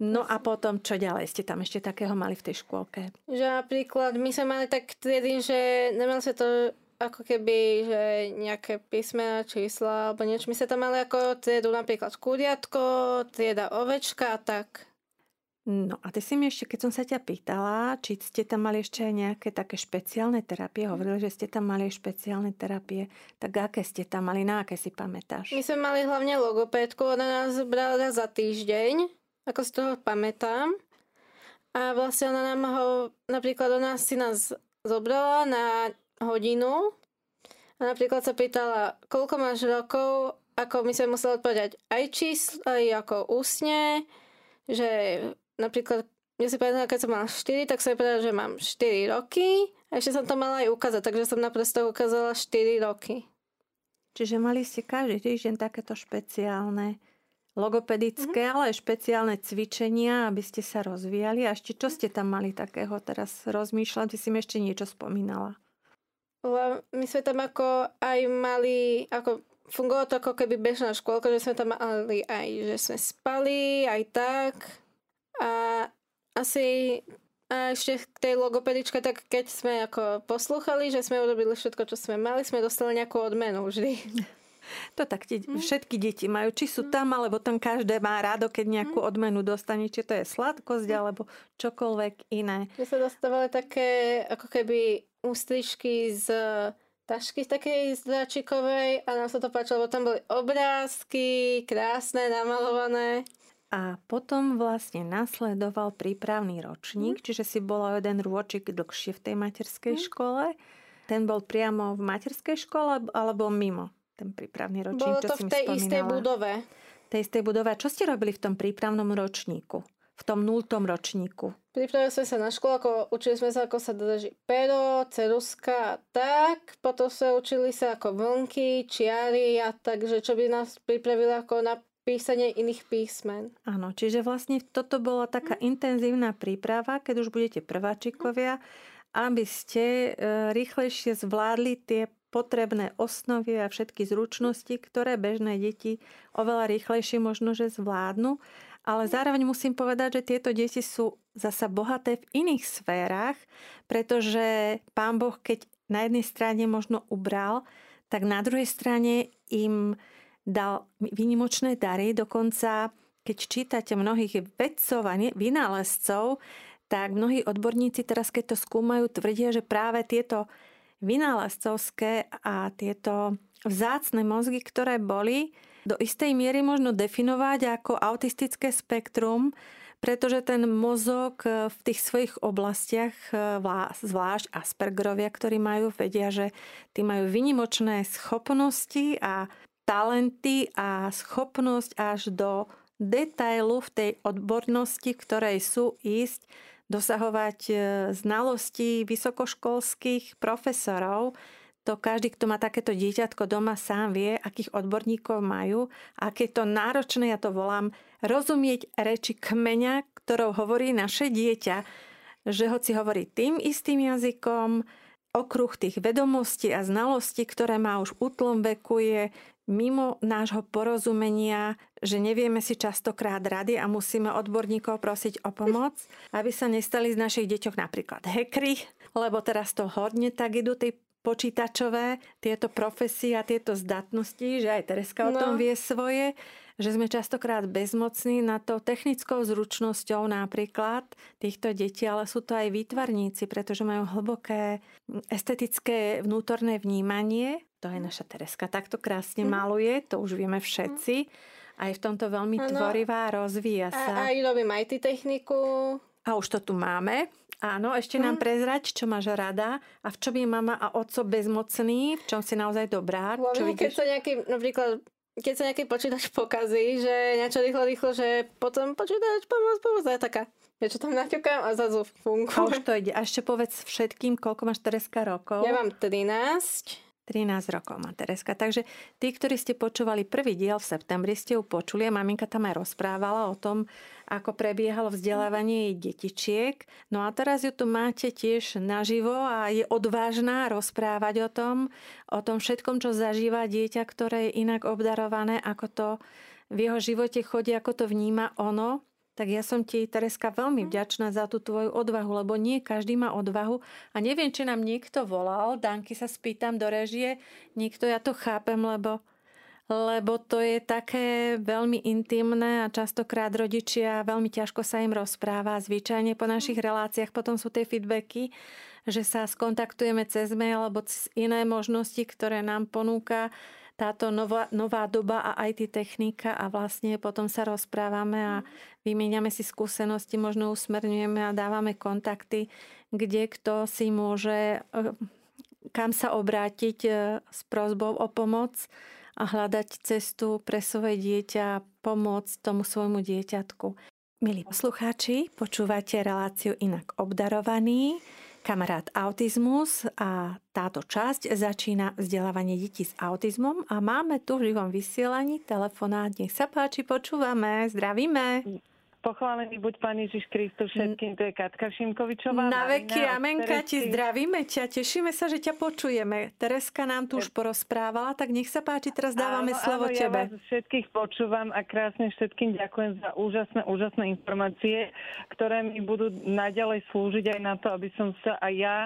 No a potom, čo ďalej ste tam ešte takého mali v tej škôlke? Že napríklad my sme mali tak triedy, že nemali sa to ako keby, že nejaké písmena, čísla alebo niečo. My sa tam mali ako triedu napríklad kuriatko, trieda ovečka a tak. No a ty si mi ešte, keď som sa ťa pýtala, či ste tam mali ešte aj nejaké také špeciálne terapie, hovorili, že ste tam mali špeciálne terapie, tak aké ste tam mali, na aké si pamätáš? My sme mali hlavne logopédku, ona nás brala za týždeň ako si toho pamätám. A vlastne ona nám ho, napríklad ona si nás zobrala na hodinu a napríklad sa pýtala, koľko máš rokov, ako my sme museli odpovedať aj číslo, aj ako ústne, že napríklad, ja si pamätám, keď som mala 4, tak som povedala, že mám 4 roky a ešte som to mala aj ukázať, takže som naprosto ukázala 4 roky. Čiže mali ste každý týždeň takéto špeciálne logopedické, mm-hmm. ale aj špeciálne cvičenia, aby ste sa rozvíjali. A ešte čo ste tam mali takého teraz rozmýšľať? Ty si mi ešte niečo spomínala. My sme tam ako aj mali, ako fungovalo to ako keby bežná škôlka, že sme tam mali aj, že sme spali, aj tak. A asi a ešte k tej logopedičke, tak keď sme ako poslúchali, že sme urobili všetko, čo sme mali, sme dostali nejakú odmenu vždy. To tak tie, mm. všetky deti majú, či sú tam, alebo tam každé má rádo, keď nejakú mm. odmenu dostane, či to je sladkosť, mm. alebo čokoľvek iné. My sa dostávali také ako keby ústrižky z tašky takej zdračikovej a nám sa to páčilo, lebo tam boli obrázky, krásne, namalované. A potom vlastne nasledoval prípravný ročník, mm. čiže si bola jeden rôčik dlhšie v tej materskej mm. škole. Ten bol priamo v materskej škole alebo mimo? Ten prípravný ročník, Bolo to v tej istej budove. V tej istej budove. Čo ste robili v tom prípravnom ročníku? V tom nultom ročníku? Pripravili sme sa na školu, ako učili sme sa, ako sa drží pero, ceruska a tak. Potom sme učili sa ako vlnky, čiary a takže čo by nás pripravili ako na písanie iných písmen. Áno, čiže vlastne toto bola taká mm. intenzívna príprava, keď už budete prváčikovia, aby ste e, rýchlejšie zvládli tie potrebné osnovy a všetky zručnosti, ktoré bežné deti oveľa rýchlejšie možno, že zvládnu. Ale zároveň musím povedať, že tieto deti sú zasa bohaté v iných sférach, pretože pán Boh, keď na jednej strane možno ubral, tak na druhej strane im dal výnimočné dary. Dokonca, keď čítate mnohých vedcov a vynálezcov, tak mnohí odborníci teraz, keď to skúmajú, tvrdia, že práve tieto vynálezcovské a tieto vzácne mozgy, ktoré boli, do istej miery možno definovať ako autistické spektrum, pretože ten mozog v tých svojich oblastiach, zvlášť Aspergerovia, ktorí majú, vedia, že tí majú vynimočné schopnosti a talenty a schopnosť až do detailu v tej odbornosti, ktorej sú ísť dosahovať e, znalosti vysokoškolských profesorov. To každý, kto má takéto dieťatko doma, sám vie, akých odborníkov majú. Aké to náročné, ja to volám, rozumieť reči kmeňa, ktorou hovorí naše dieťa. Že hoci hovorí tým istým jazykom, okruh tých vedomostí a znalostí, ktoré má už v útlom veku, je mimo nášho porozumenia, že nevieme si častokrát rady a musíme odborníkov prosiť o pomoc, aby sa nestali z našich deťoch napríklad hekry, lebo teraz to hodne tak idú tí počítačové, tieto profesie a tieto zdatnosti, že aj Tereska o tom no. vie svoje, že sme častokrát bezmocní na to technickou zručnosťou napríklad týchto detí, ale sú to aj výtvarníci, pretože majú hlboké estetické vnútorné vnímanie to aj naša Tereska takto krásne mm. maluje, to už vieme všetci. A je v tomto veľmi ano. tvorivá, rozvíja sa. A aj robím IT techniku. A už to tu máme. Áno, ešte mm. nám prezrať, čo máš rada a v čom je mama a oco bezmocný, v čom si naozaj dobrá. Hlavne, čo vidíš? keď sa nejaký, napríklad, keď sa nejaký počítač pokazí, že niečo rýchlo, rýchlo, že potom počítač, pomoc, pomoc, je taká. Niečo tam naťukám a zrazu funguje. A už to ide. A ešte povedz všetkým, koľko máš Tereska rokov. Ja mám 13. 13 rokov má Tereska. Takže tí, ktorí ste počúvali prvý diel v septembri, ste ju počuli a maminka tam aj rozprávala o tom, ako prebiehalo vzdelávanie jej detičiek. No a teraz ju tu máte tiež naživo a je odvážna rozprávať o tom, o tom všetkom, čo zažíva dieťa, ktoré je inak obdarované, ako to v jeho živote chodí, ako to vníma ono. Tak ja som ti, Tereska, veľmi vďačná za tú tvoju odvahu, lebo nie každý má odvahu. A neviem, či nám niekto volal, Danky sa spýtam do režie, niekto, ja to chápem, lebo lebo to je také veľmi intimné a častokrát rodičia veľmi ťažko sa im rozpráva. Zvyčajne po našich reláciách. Potom sú tie feedbacky, že sa skontaktujeme cez mail alebo cez iné možnosti, ktoré nám ponúka táto nová, nová doba a IT technika a vlastne potom sa rozprávame a vymieňame si skúsenosti, možno usmerňujeme a dávame kontakty, kde kto si môže, eh, kam sa obrátiť eh, s prozbou o pomoc a hľadať cestu pre svoje dieťa pomôcť tomu svojmu dieťatku. Milí poslucháči, počúvate reláciu Inak obdarovaný kamarát autizmus a táto časť začína vzdelávanie detí s autizmom a máme tu v živom vysielaní telefonát. Nech sa páči, počúvame, zdravíme. Pochválený buď Pán Ježiš Kristus všetkým, to je Katka Šimkovičová. Na veky Amenka ti zdravíme ťa, tešíme sa, že ťa počujeme. Tereska nám tu už porozprávala, tak nech sa páči, teraz dávame áno, slovo áno, tebe. Ja vás všetkých počúvam a krásne všetkým ďakujem za úžasné, úžasné informácie, ktoré mi budú naďalej slúžiť aj na to, aby som sa aj ja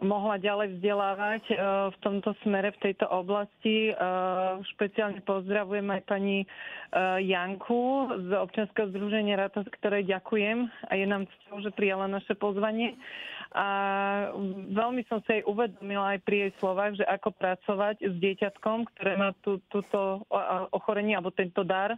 mohla ďalej vzdelávať e, v tomto smere, v tejto oblasti. E, špeciálne pozdravujem aj pani e, Janku z občianskeho združenia Rata, ktorej ďakujem a je nám cťou, že prijala naše pozvanie. A veľmi som sa jej uvedomila aj pri jej slovách, že ako pracovať s dieťatkom, ktoré má tú, túto ochorenie alebo tento dar.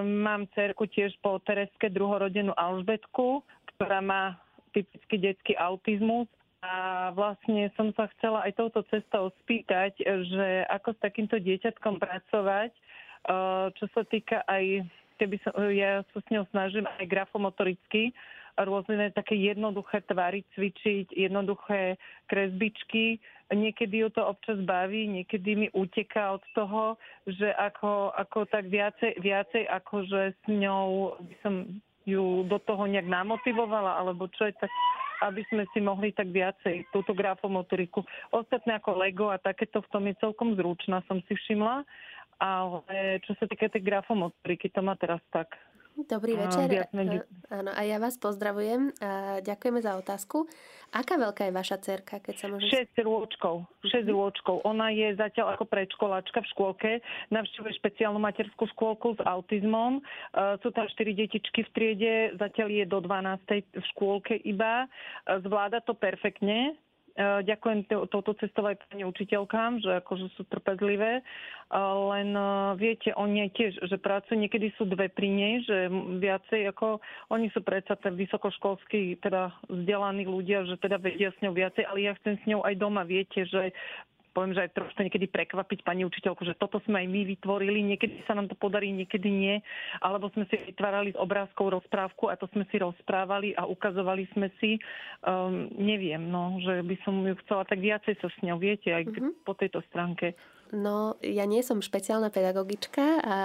Mám cerku tiež po Tereske druhorodenú Alžbetku, ktorá má typický detský autizmus a vlastne som sa chcela aj touto cestou spýtať, že ako s takýmto dieťatkom pracovať, eh, čo sa týka aj, keby som, ja sa s ňou snažím aj grafomotoricky, rôzne také jednoduché tvary cvičiť, jednoduché kresbičky. Niekedy ju to občas baví, niekedy mi uteká od toho, že ako, ako tak viacej, viacej že s ňou by som ju do toho nejak namotivovala, alebo čo je tak aby sme si mohli tak viacej túto grafomotoriku. Ostatné ako Lego a takéto v tom je celkom zručná, som si všimla. Ale čo sa týka tej grafomotoriky, to má teraz tak Dobrý večer. Áno, a ja vás pozdravujem. A ďakujeme za otázku. Aká veľká je vaša cerka, keď sa môžem... 6 rôčkov. 6 mm-hmm. rôčkov. Ona je zatiaľ ako predškoláčka v škôlke. Navštívuje špeciálnu materskú škôlku s autizmom. Sú tam 4 detičky v triede. Zatiaľ je do 12. v škôlke iba. Zvláda to perfektne. E, ďakujem touto cestou aj pani učiteľkám, že akože sú trpezlivé. E, len e, viete, oni tiež, že pracujú, niekedy sú dve pri nej, že viacej ako, oni sú predsa ten vysokoškolskí, teda vzdelaní ľudia, že teda vedia s ňou viacej, ale ja chcem s ňou aj doma, viete, že poviem, že aj trošku niekedy prekvapiť pani učiteľku, že toto sme aj my vytvorili, niekedy sa nám to podarí, niekedy nie, alebo sme si vytvárali s obrázkou rozprávku a to sme si rozprávali a ukazovali sme si, um, neviem, no, že by som ju chcela tak viacej sa s ňou, viete, aj mm-hmm. po tejto stránke. No, ja nie som špeciálna pedagogička a, a,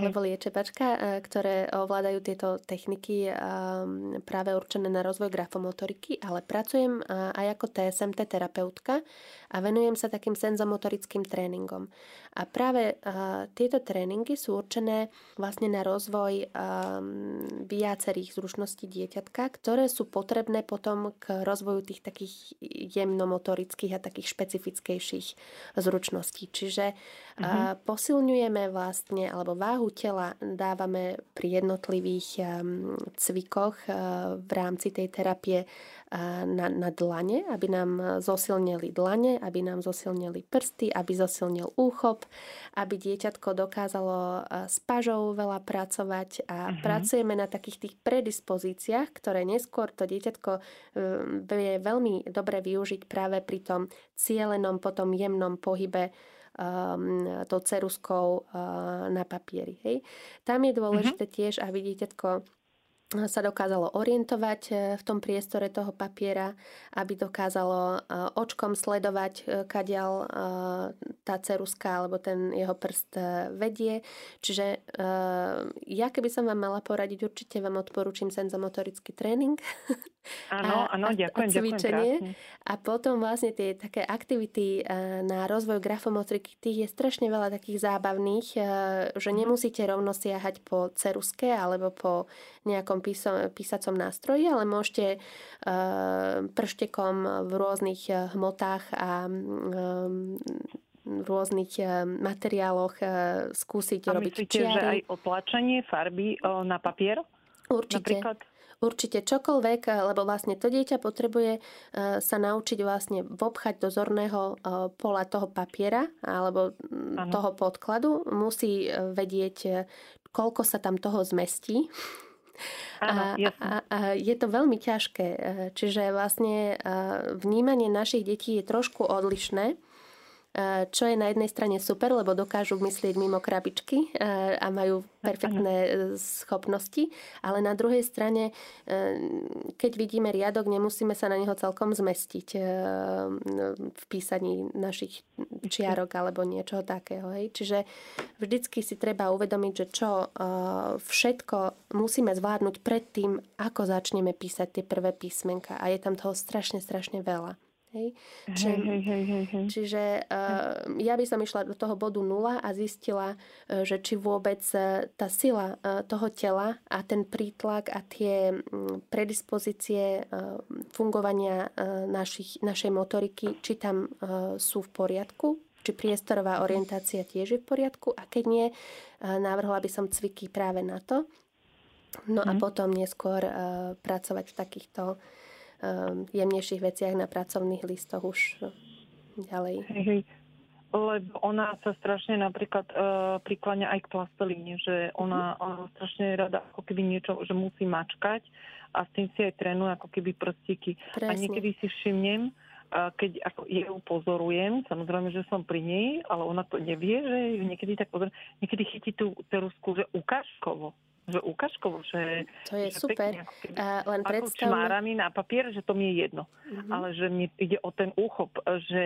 alebo liečebačka, ktoré ovládajú tieto techniky a, práve určené na rozvoj grafomotoriky, ale pracujem aj ako TSMT terapeutka a venujem sa takým senzomotorickým tréningom. A práve a, tieto tréningy sú určené vlastne na rozvoj a, viacerých zručností dieťatka, ktoré sú potrebné potom k rozvoju tých takých jemnomotorických a takých špecifickejších zručností. Čiže uh-huh. a, mhm. posilňujeme vlastne, alebo váhu tela dávame pri jednotlivých a, cvikoch a, v rámci tej terapie a, na, na dlane, aby nám zosilnili dlane, aby nám zosilnili prsty, aby zosilnil úchop, aby dieťatko dokázalo s pažou veľa pracovať a uh-huh. pracujeme na takých tých predispozíciách, ktoré neskôr to dieťatko e, vie veľmi dobre využiť práve pri tom cielenom, potom jemnom pohybe um, tou ceruskou uh, na papieri. Hej. Tam je dôležité uh-huh. tiež, aby dieťatko sa dokázalo orientovať e, v tom priestore toho papiera, aby dokázalo e, očkom sledovať, e, kadiaľ tá ceruska alebo ten jeho prst vedie. Čiže ja keby som vám mala poradiť, určite vám odporúčim senzomotorický tréning. Áno, áno, ďakujem, a cvičenie. Ďakujem a potom vlastne tie také aktivity eh, na rozvoj grafomotriky, tých je strašne veľa takých zábavných, eh, že mhm. nemusíte rovno siahať po ceruske alebo po nejakom písom, písacom nástroji, ale môžete eh, prštekom v rôznych hmotách a v rôznych materiáloch skúsiť a robiť myslíte, čiary. že aj otlačenie farby na papier? Určite. Napríklad? Určite čokoľvek, eh, lebo vlastne to dieťa potrebuje eh, sa naučiť vlastne vobchať do zorného eh, pola toho papiera alebo ano. Mm, toho podkladu. Musí vedieť, koľko sa tam toho zmestí. a, a, a je to veľmi ťažké. Čiže vlastne vnímanie našich detí je trošku odlišné čo je na jednej strane super, lebo dokážu myslieť mimo krabičky a majú perfektné e, schopnosti, ale na druhej strane, e, keď vidíme riadok, nemusíme sa na neho celkom zmestiť e, v písaní našich čiarok alebo niečoho takého. Hej. Čiže vždycky si treba uvedomiť, že čo všetko musíme zvládnuť pred tým, ako začneme písať tie prvé písmenka. A je tam toho strašne, strašne veľa. Hej? Čiže, hej, hej, hej, hej. čiže uh, ja by som išla do toho bodu nula a zistila, uh, že či vôbec uh, tá sila uh, toho tela a ten prítlak a tie um, predispozície uh, fungovania uh, našich, našej motoriky, či tam uh, sú v poriadku, či priestorová orientácia tiež je v poriadku a keď nie, uh, navrhla by som cviky práve na to. No mm. a mhm. potom neskôr uh, pracovať v takýchto Ehm, jemnejších veciach na pracovných listoch už ďalej. Hej, lebo ona sa strašne napríklad uh, prikláňa aj k plastelíne, že ona, mm. ona strašne rada ako keby niečo, že musí mačkať a s tým si aj trénuje ako keby prstíky. A niekedy si všimnem, keď ako ju pozorujem, samozrejme, že som pri nej, ale ona to nevie, že niekedy tak pozor, niekedy chytí tú terusku, že ukážkovo že ukážkovo, že... To je že super. Pekne, a len predstavme... šmárami na papier, že to mi je jedno. Mm-hmm. Ale že mi ide o ten úchop, že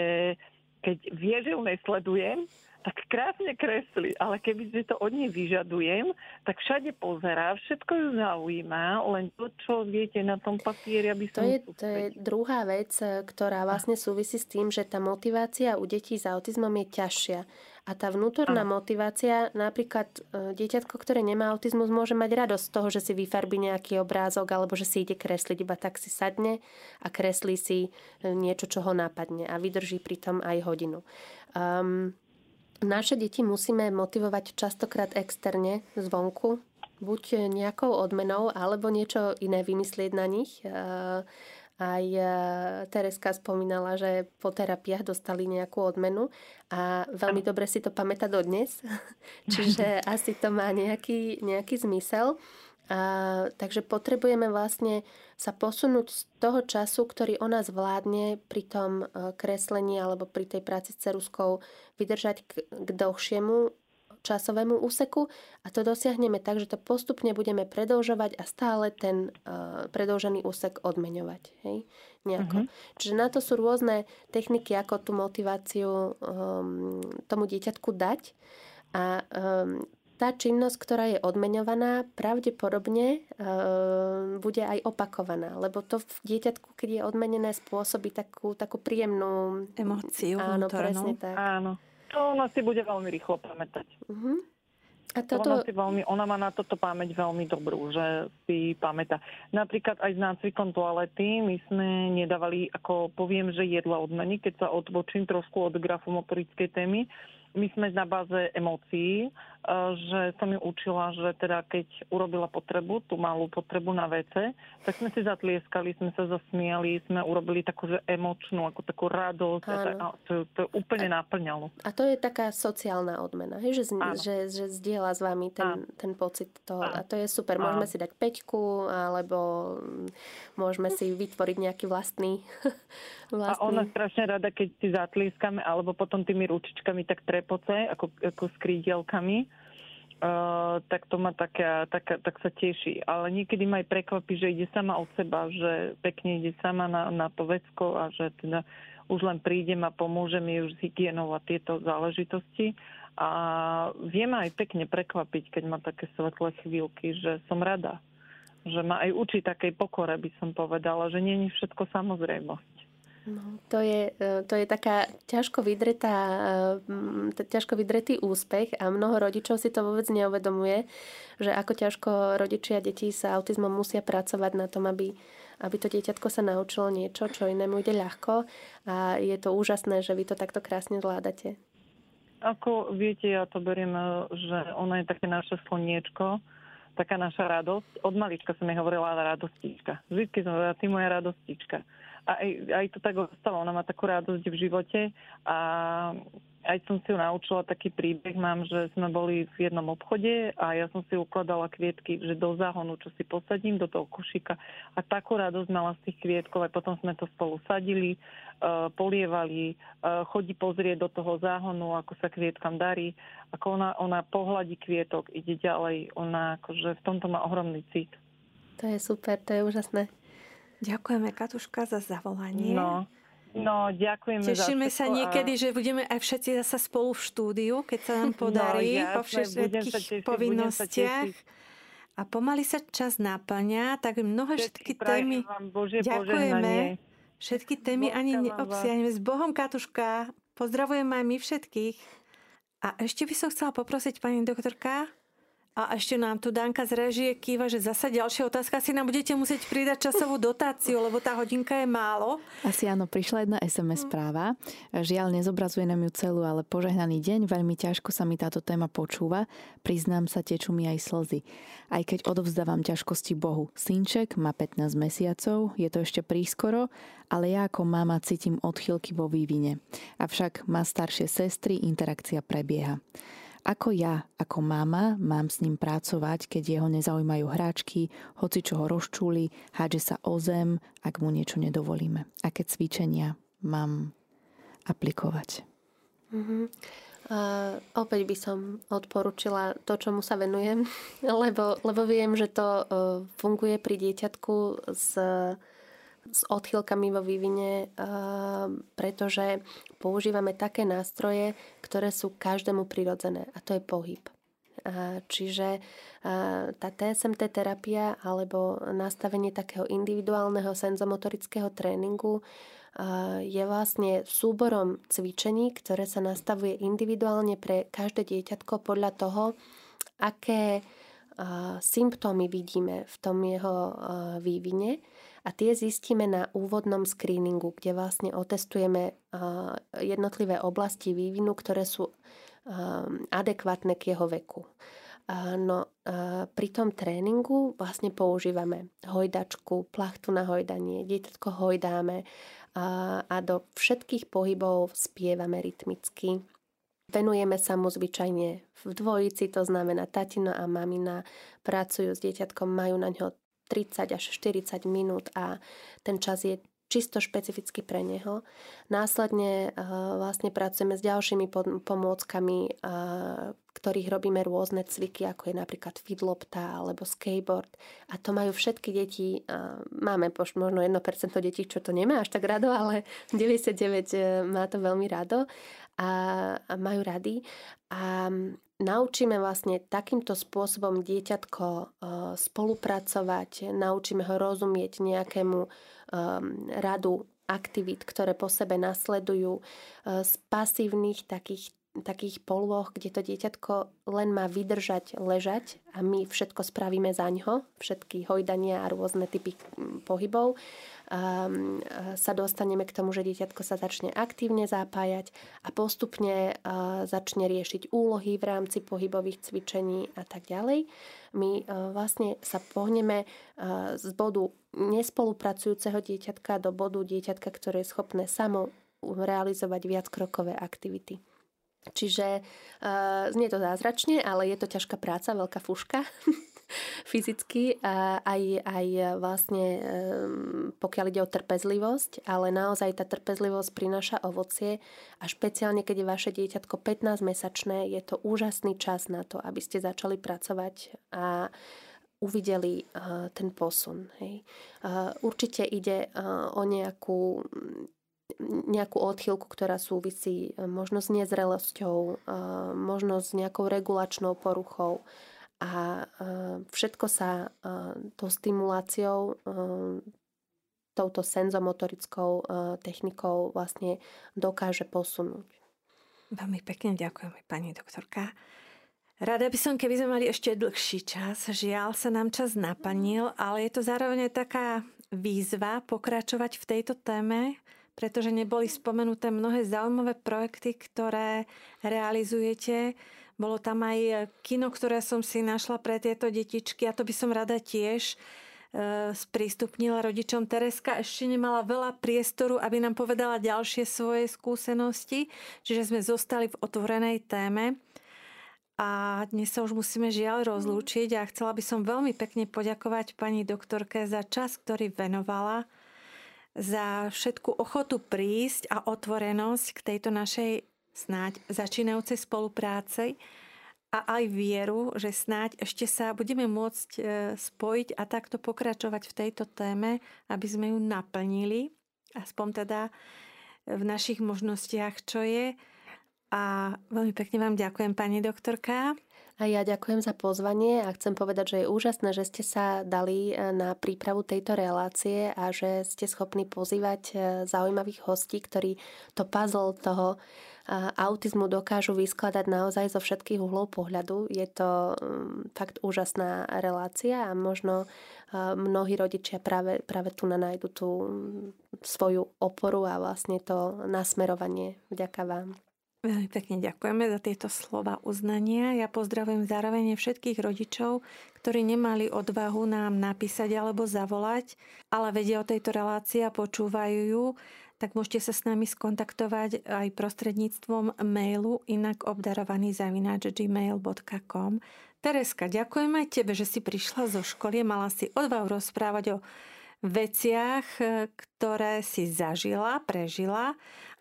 keď vie, že ju nesledujem, tak krásne kreslí, ale keby si to od nej vyžadujem, tak všade pozerá, všetko ju zaujíma, len to, čo viete na tom papieri, aby som... To je, to je druhá vec, ktorá vlastne súvisí s tým, že tá motivácia u detí s autizmom je ťažšia. A tá vnútorná Aha. motivácia, napríklad e, dieťatko, ktoré nemá autizmus, môže mať radosť z toho, že si vyfarbí nejaký obrázok alebo že si ide kresliť, iba tak si sadne a kreslí si e, niečo, čo ho nápadne a vydrží pritom aj hodinu. Um, naše deti musíme motivovať častokrát externe, zvonku, buď nejakou odmenou, alebo niečo iné vymyslieť na nich. Uh, aj e, Tereska spomínala, že po terapiách dostali nejakú odmenu a veľmi dobre si to pamätá dodnes. Čiže asi to má nejaký, nejaký zmysel. A, takže potrebujeme vlastne sa posunúť z toho času, ktorý ona zvládne pri tom e, kreslení alebo pri tej práci s ceruskou, vydržať k, k dlhšiemu časovému úseku a to dosiahneme tak, že to postupne budeme predlžovať a stále ten uh, predlžený úsek odmeňovať. Hej? Nejako. Mm-hmm. Čiže na to sú rôzne techniky, ako tú motiváciu um, tomu dieťatku dať. A um, tá činnosť, ktorá je odmeňovaná, pravdepodobne uh, bude aj opakovaná, lebo to v dieťatku, keď je odmenené, spôsobí takú, takú príjemnú emóciu. Áno, vnútornú. presne tak. Áno. To ona si bude veľmi rýchlo pamätať. Uh-huh. A toto... ona, si veľmi, ona má na toto pamäť veľmi dobrú, že si pamätá. Napríklad aj s nácvikom toalety my sme nedávali, ako poviem, že jedla odmeny, keď sa odbočím trošku od grafomotorickej témy, my sme na báze emócií, e, že som ju učila, že teda keď urobila potrebu, tú malú potrebu na WC, tak sme si zatlieskali, sme sa zasmiali, sme urobili takú že emočnú, ako takú radosť. A, a to, to úplne a, naplňalo. A to je taká sociálna odmena, hej? Že, že, že zdieľa s vami ten, ten pocit toho. A to je super. Môžeme si dať peťku, alebo môžeme si vytvoriť nejaký vlastný, vlastný... A ona strašne rada, keď si zatlieskame, alebo potom tými ručičkami tak treba prepoce, ako, ako s krídelkami, uh, tak to ma taká, taká, tak sa teší. Ale niekedy ma aj prekvapí, že ide sama od seba, že pekne ide sama na, na to vecko a že teda už len prídem a pomôže mi už s hygienou a tieto záležitosti. A viem aj pekne prekvapiť, keď má také svetlé chvíľky, že som rada že ma aj učí takej pokore, by som povedala, že nie je všetko samozrejmosť. No, to, je, e, to je taká ťažko, vydretá, e, ťažko vydretý úspech a mnoho rodičov si to vôbec neuvedomuje, že ako ťažko rodičia detí sa autizmom musia pracovať na tom, aby, aby to dieťatko sa naučilo niečo, čo inému ide ľahko a je to úžasné, že vy to takto krásne zvládate. Ako viete, ja to beriem, e, že ona je také naše slniečko, taká naša radosť. Od malička som jej hovorila radostička. Vždy som hovorila, ty moja radostička aj, aj to tak ostalo. Ona má takú radosť v živote a aj som si ju naučila taký príbeh, mám, že sme boli v jednom obchode a ja som si ukladala kvietky, že do záhonu, čo si posadím, do toho košíka a takú radosť mala z tých kvietkov, aj potom sme to spolu sadili, uh, polievali, uh, chodí pozrieť do toho záhonu, ako sa kvietkam darí, ako ona, ona pohľadí kvietok, ide ďalej, ona akože v tomto má ohromný cit. To je super, to je úžasné. Ďakujeme, Katuška, za zavolanie. No, no ďakujeme Tešíme za sa niekedy, a... že budeme aj všetci zase spolu v štúdiu, keď sa nám podarí no, jasné, po všetkých povinnostiach. A pomaly sa čas naplňa, tak mnohé všetky, všetky témy... Ďakujeme. Všetky témy ani neobsiahneme. S Bohom, Katuška. Pozdravujem aj my všetkých. A ešte by som chcela poprosiť pani doktorka, a ešte nám tu Danka z režie kýva, že zasa ďalšia otázka. Si nám budete musieť pridať časovú dotáciu, lebo tá hodinka je málo. Asi áno, prišla jedna SMS správa. Žiaľ, nezobrazuje nám ju celú, ale požehnaný deň. Veľmi ťažko sa mi táto téma počúva. Priznám sa, tečú mi aj slzy. Aj keď odovzdávam ťažkosti Bohu. Synček má 15 mesiacov, je to ešte prískoro, ale ja ako mama cítim odchylky vo vývine. Avšak má staršie sestry, interakcia prebieha. Ako ja, ako mama, mám s ním pracovať, keď jeho nezaujímajú hráčky, hoci čo ho rozčúli, hádže sa o zem, ak mu niečo nedovolíme. Aké cvičenia mám aplikovať? Uh-huh. Uh, opäť by som odporúčila to, čomu sa venujem, lebo, lebo viem, že to uh, funguje pri dieťatku s s odchýlkami vo vývine, pretože používame také nástroje, ktoré sú každému prirodzené a to je pohyb. Čiže tá TSMT terapia alebo nastavenie takého individuálneho senzomotorického tréningu je vlastne súborom cvičení, ktoré sa nastavuje individuálne pre každé dieťatko podľa toho, aké symptómy vidíme v tom jeho vývine a tie zistíme na úvodnom screeningu, kde vlastne otestujeme jednotlivé oblasti vývinu, ktoré sú adekvátne k jeho veku. No, pri tom tréningu vlastne používame hojdačku, plachtu na hojdanie, dieťatko hojdáme a do všetkých pohybov spievame rytmicky. Venujeme sa mu zvyčajne v dvojici, to znamená tatino a mamina pracujú s dieťatkom, majú na ňo 30 až 40 minút a ten čas je čisto špecificky pre neho. Následne uh, vlastne pracujeme s ďalšími pomôckami, uh, ktorých robíme rôzne cviky, ako je napríklad fidlopta alebo skateboard. A to majú všetky deti, uh, máme možno 1% detí, čo to nemá až tak rado, ale 99 má to veľmi rado a, a majú rady. A naučíme vlastne takýmto spôsobom dieťatko uh, spolupracovať, naučíme ho rozumieť nejakému um, radu aktivít, ktoré po sebe nasledujú uh, z pasívnych takých takých polôch, kde to dieťatko len má vydržať, ležať a my všetko spravíme za ňo, všetky hojdania a rôzne typy pohybov Ehm, sa dostaneme k tomu, že dieťatko sa začne aktívne zapájať a postupne začne riešiť úlohy v rámci pohybových cvičení a tak ďalej. My vlastne sa pohneme z bodu nespolupracujúceho dieťatka do bodu dieťatka, ktoré je schopné samo realizovať viackrokové aktivity. Čiže uh, znie to zázračne, ale je to ťažká práca, veľká fuška. fyzicky, aj, aj vlastne pokiaľ ide o trpezlivosť, ale naozaj tá trpezlivosť prináša ovocie a špeciálne, keď je vaše dieťatko 15-mesačné, je to úžasný čas na to, aby ste začali pracovať a uvideli ten posun. Hej. Určite ide o nejakú nejakú odchýlku, ktorá súvisí možno s nezrelosťou, možno s nejakou regulačnou poruchou, a všetko sa tou stimuláciou, touto senzomotorickou technikou vlastne dokáže posunúť. Veľmi pekne ďakujeme, pani doktorka. Rada by som, keby sme mali ešte dlhší čas. Žiaľ sa nám čas naplnil, ale je to zároveň taká výzva pokračovať v tejto téme, pretože neboli spomenuté mnohé zaujímavé projekty, ktoré realizujete. Bolo tam aj kino, ktoré som si našla pre tieto detičky a to by som rada tiež e, sprístupnila rodičom. Tereska ešte nemala veľa priestoru, aby nám povedala ďalšie svoje skúsenosti, čiže sme zostali v otvorenej téme. A dnes sa už musíme žiaľ rozlúčiť a chcela by som veľmi pekne poďakovať pani doktorke za čas, ktorý venovala, za všetku ochotu prísť a otvorenosť k tejto našej snáď začínajúcej spolupráce a aj vieru, že snáď ešte sa budeme môcť e, spojiť a takto pokračovať v tejto téme, aby sme ju naplnili, aspoň teda v našich možnostiach, čo je a veľmi pekne vám ďakujem, pani doktorka. A ja ďakujem za pozvanie a chcem povedať, že je úžasné, že ste sa dali e, na prípravu tejto relácie a že ste schopní pozývať e, zaujímavých hostí, ktorí to puzzle toho e, autizmu dokážu vyskladať naozaj zo všetkých uhlov pohľadu. Je to mm, fakt úžasná relácia a možno mnohí rodičia práve, práve tu na nájdu tú mm, svoju oporu a vlastne to nasmerovanie. Vďaka vám. Veľmi pekne ďakujeme za tieto slova uznania. Ja pozdravujem zároveň všetkých rodičov, ktorí nemali odvahu nám napísať alebo zavolať, ale vedia o tejto relácii a počúvajú ju, tak môžete sa s nami skontaktovať aj prostredníctvom mailu inak obdarovaný zavináč gmail.com. Tereska, ďakujeme tebe, že si prišla zo školy, mala si odvahu rozprávať o veciach, ktoré si zažila, prežila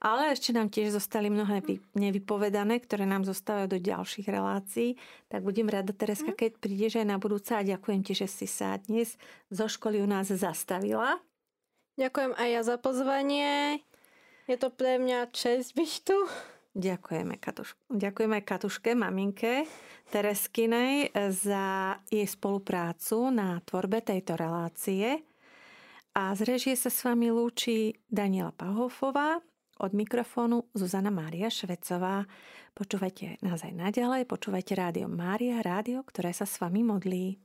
ale ešte nám tiež zostali mnohé nevypovedané, ktoré nám zostávajú do ďalších relácií. Tak budem rada, Tereska, mhm. keď prídeš aj na budúce a ďakujem ti, že si sa dnes zo školy u nás zastavila. Ďakujem aj ja za pozvanie. Je to pre mňa čest byť tu. Ďakujeme, Katuš- Ďakujeme Katuške, maminke Tereskinej za jej spoluprácu na tvorbe tejto relácie. A z režie sa s vami lúči Daniela Pahofová od mikrofónu Zuzana Mária Švecová. Počúvajte nás aj naďalej, počúvajte Rádio Mária, rádio, ktoré sa s vami modlí.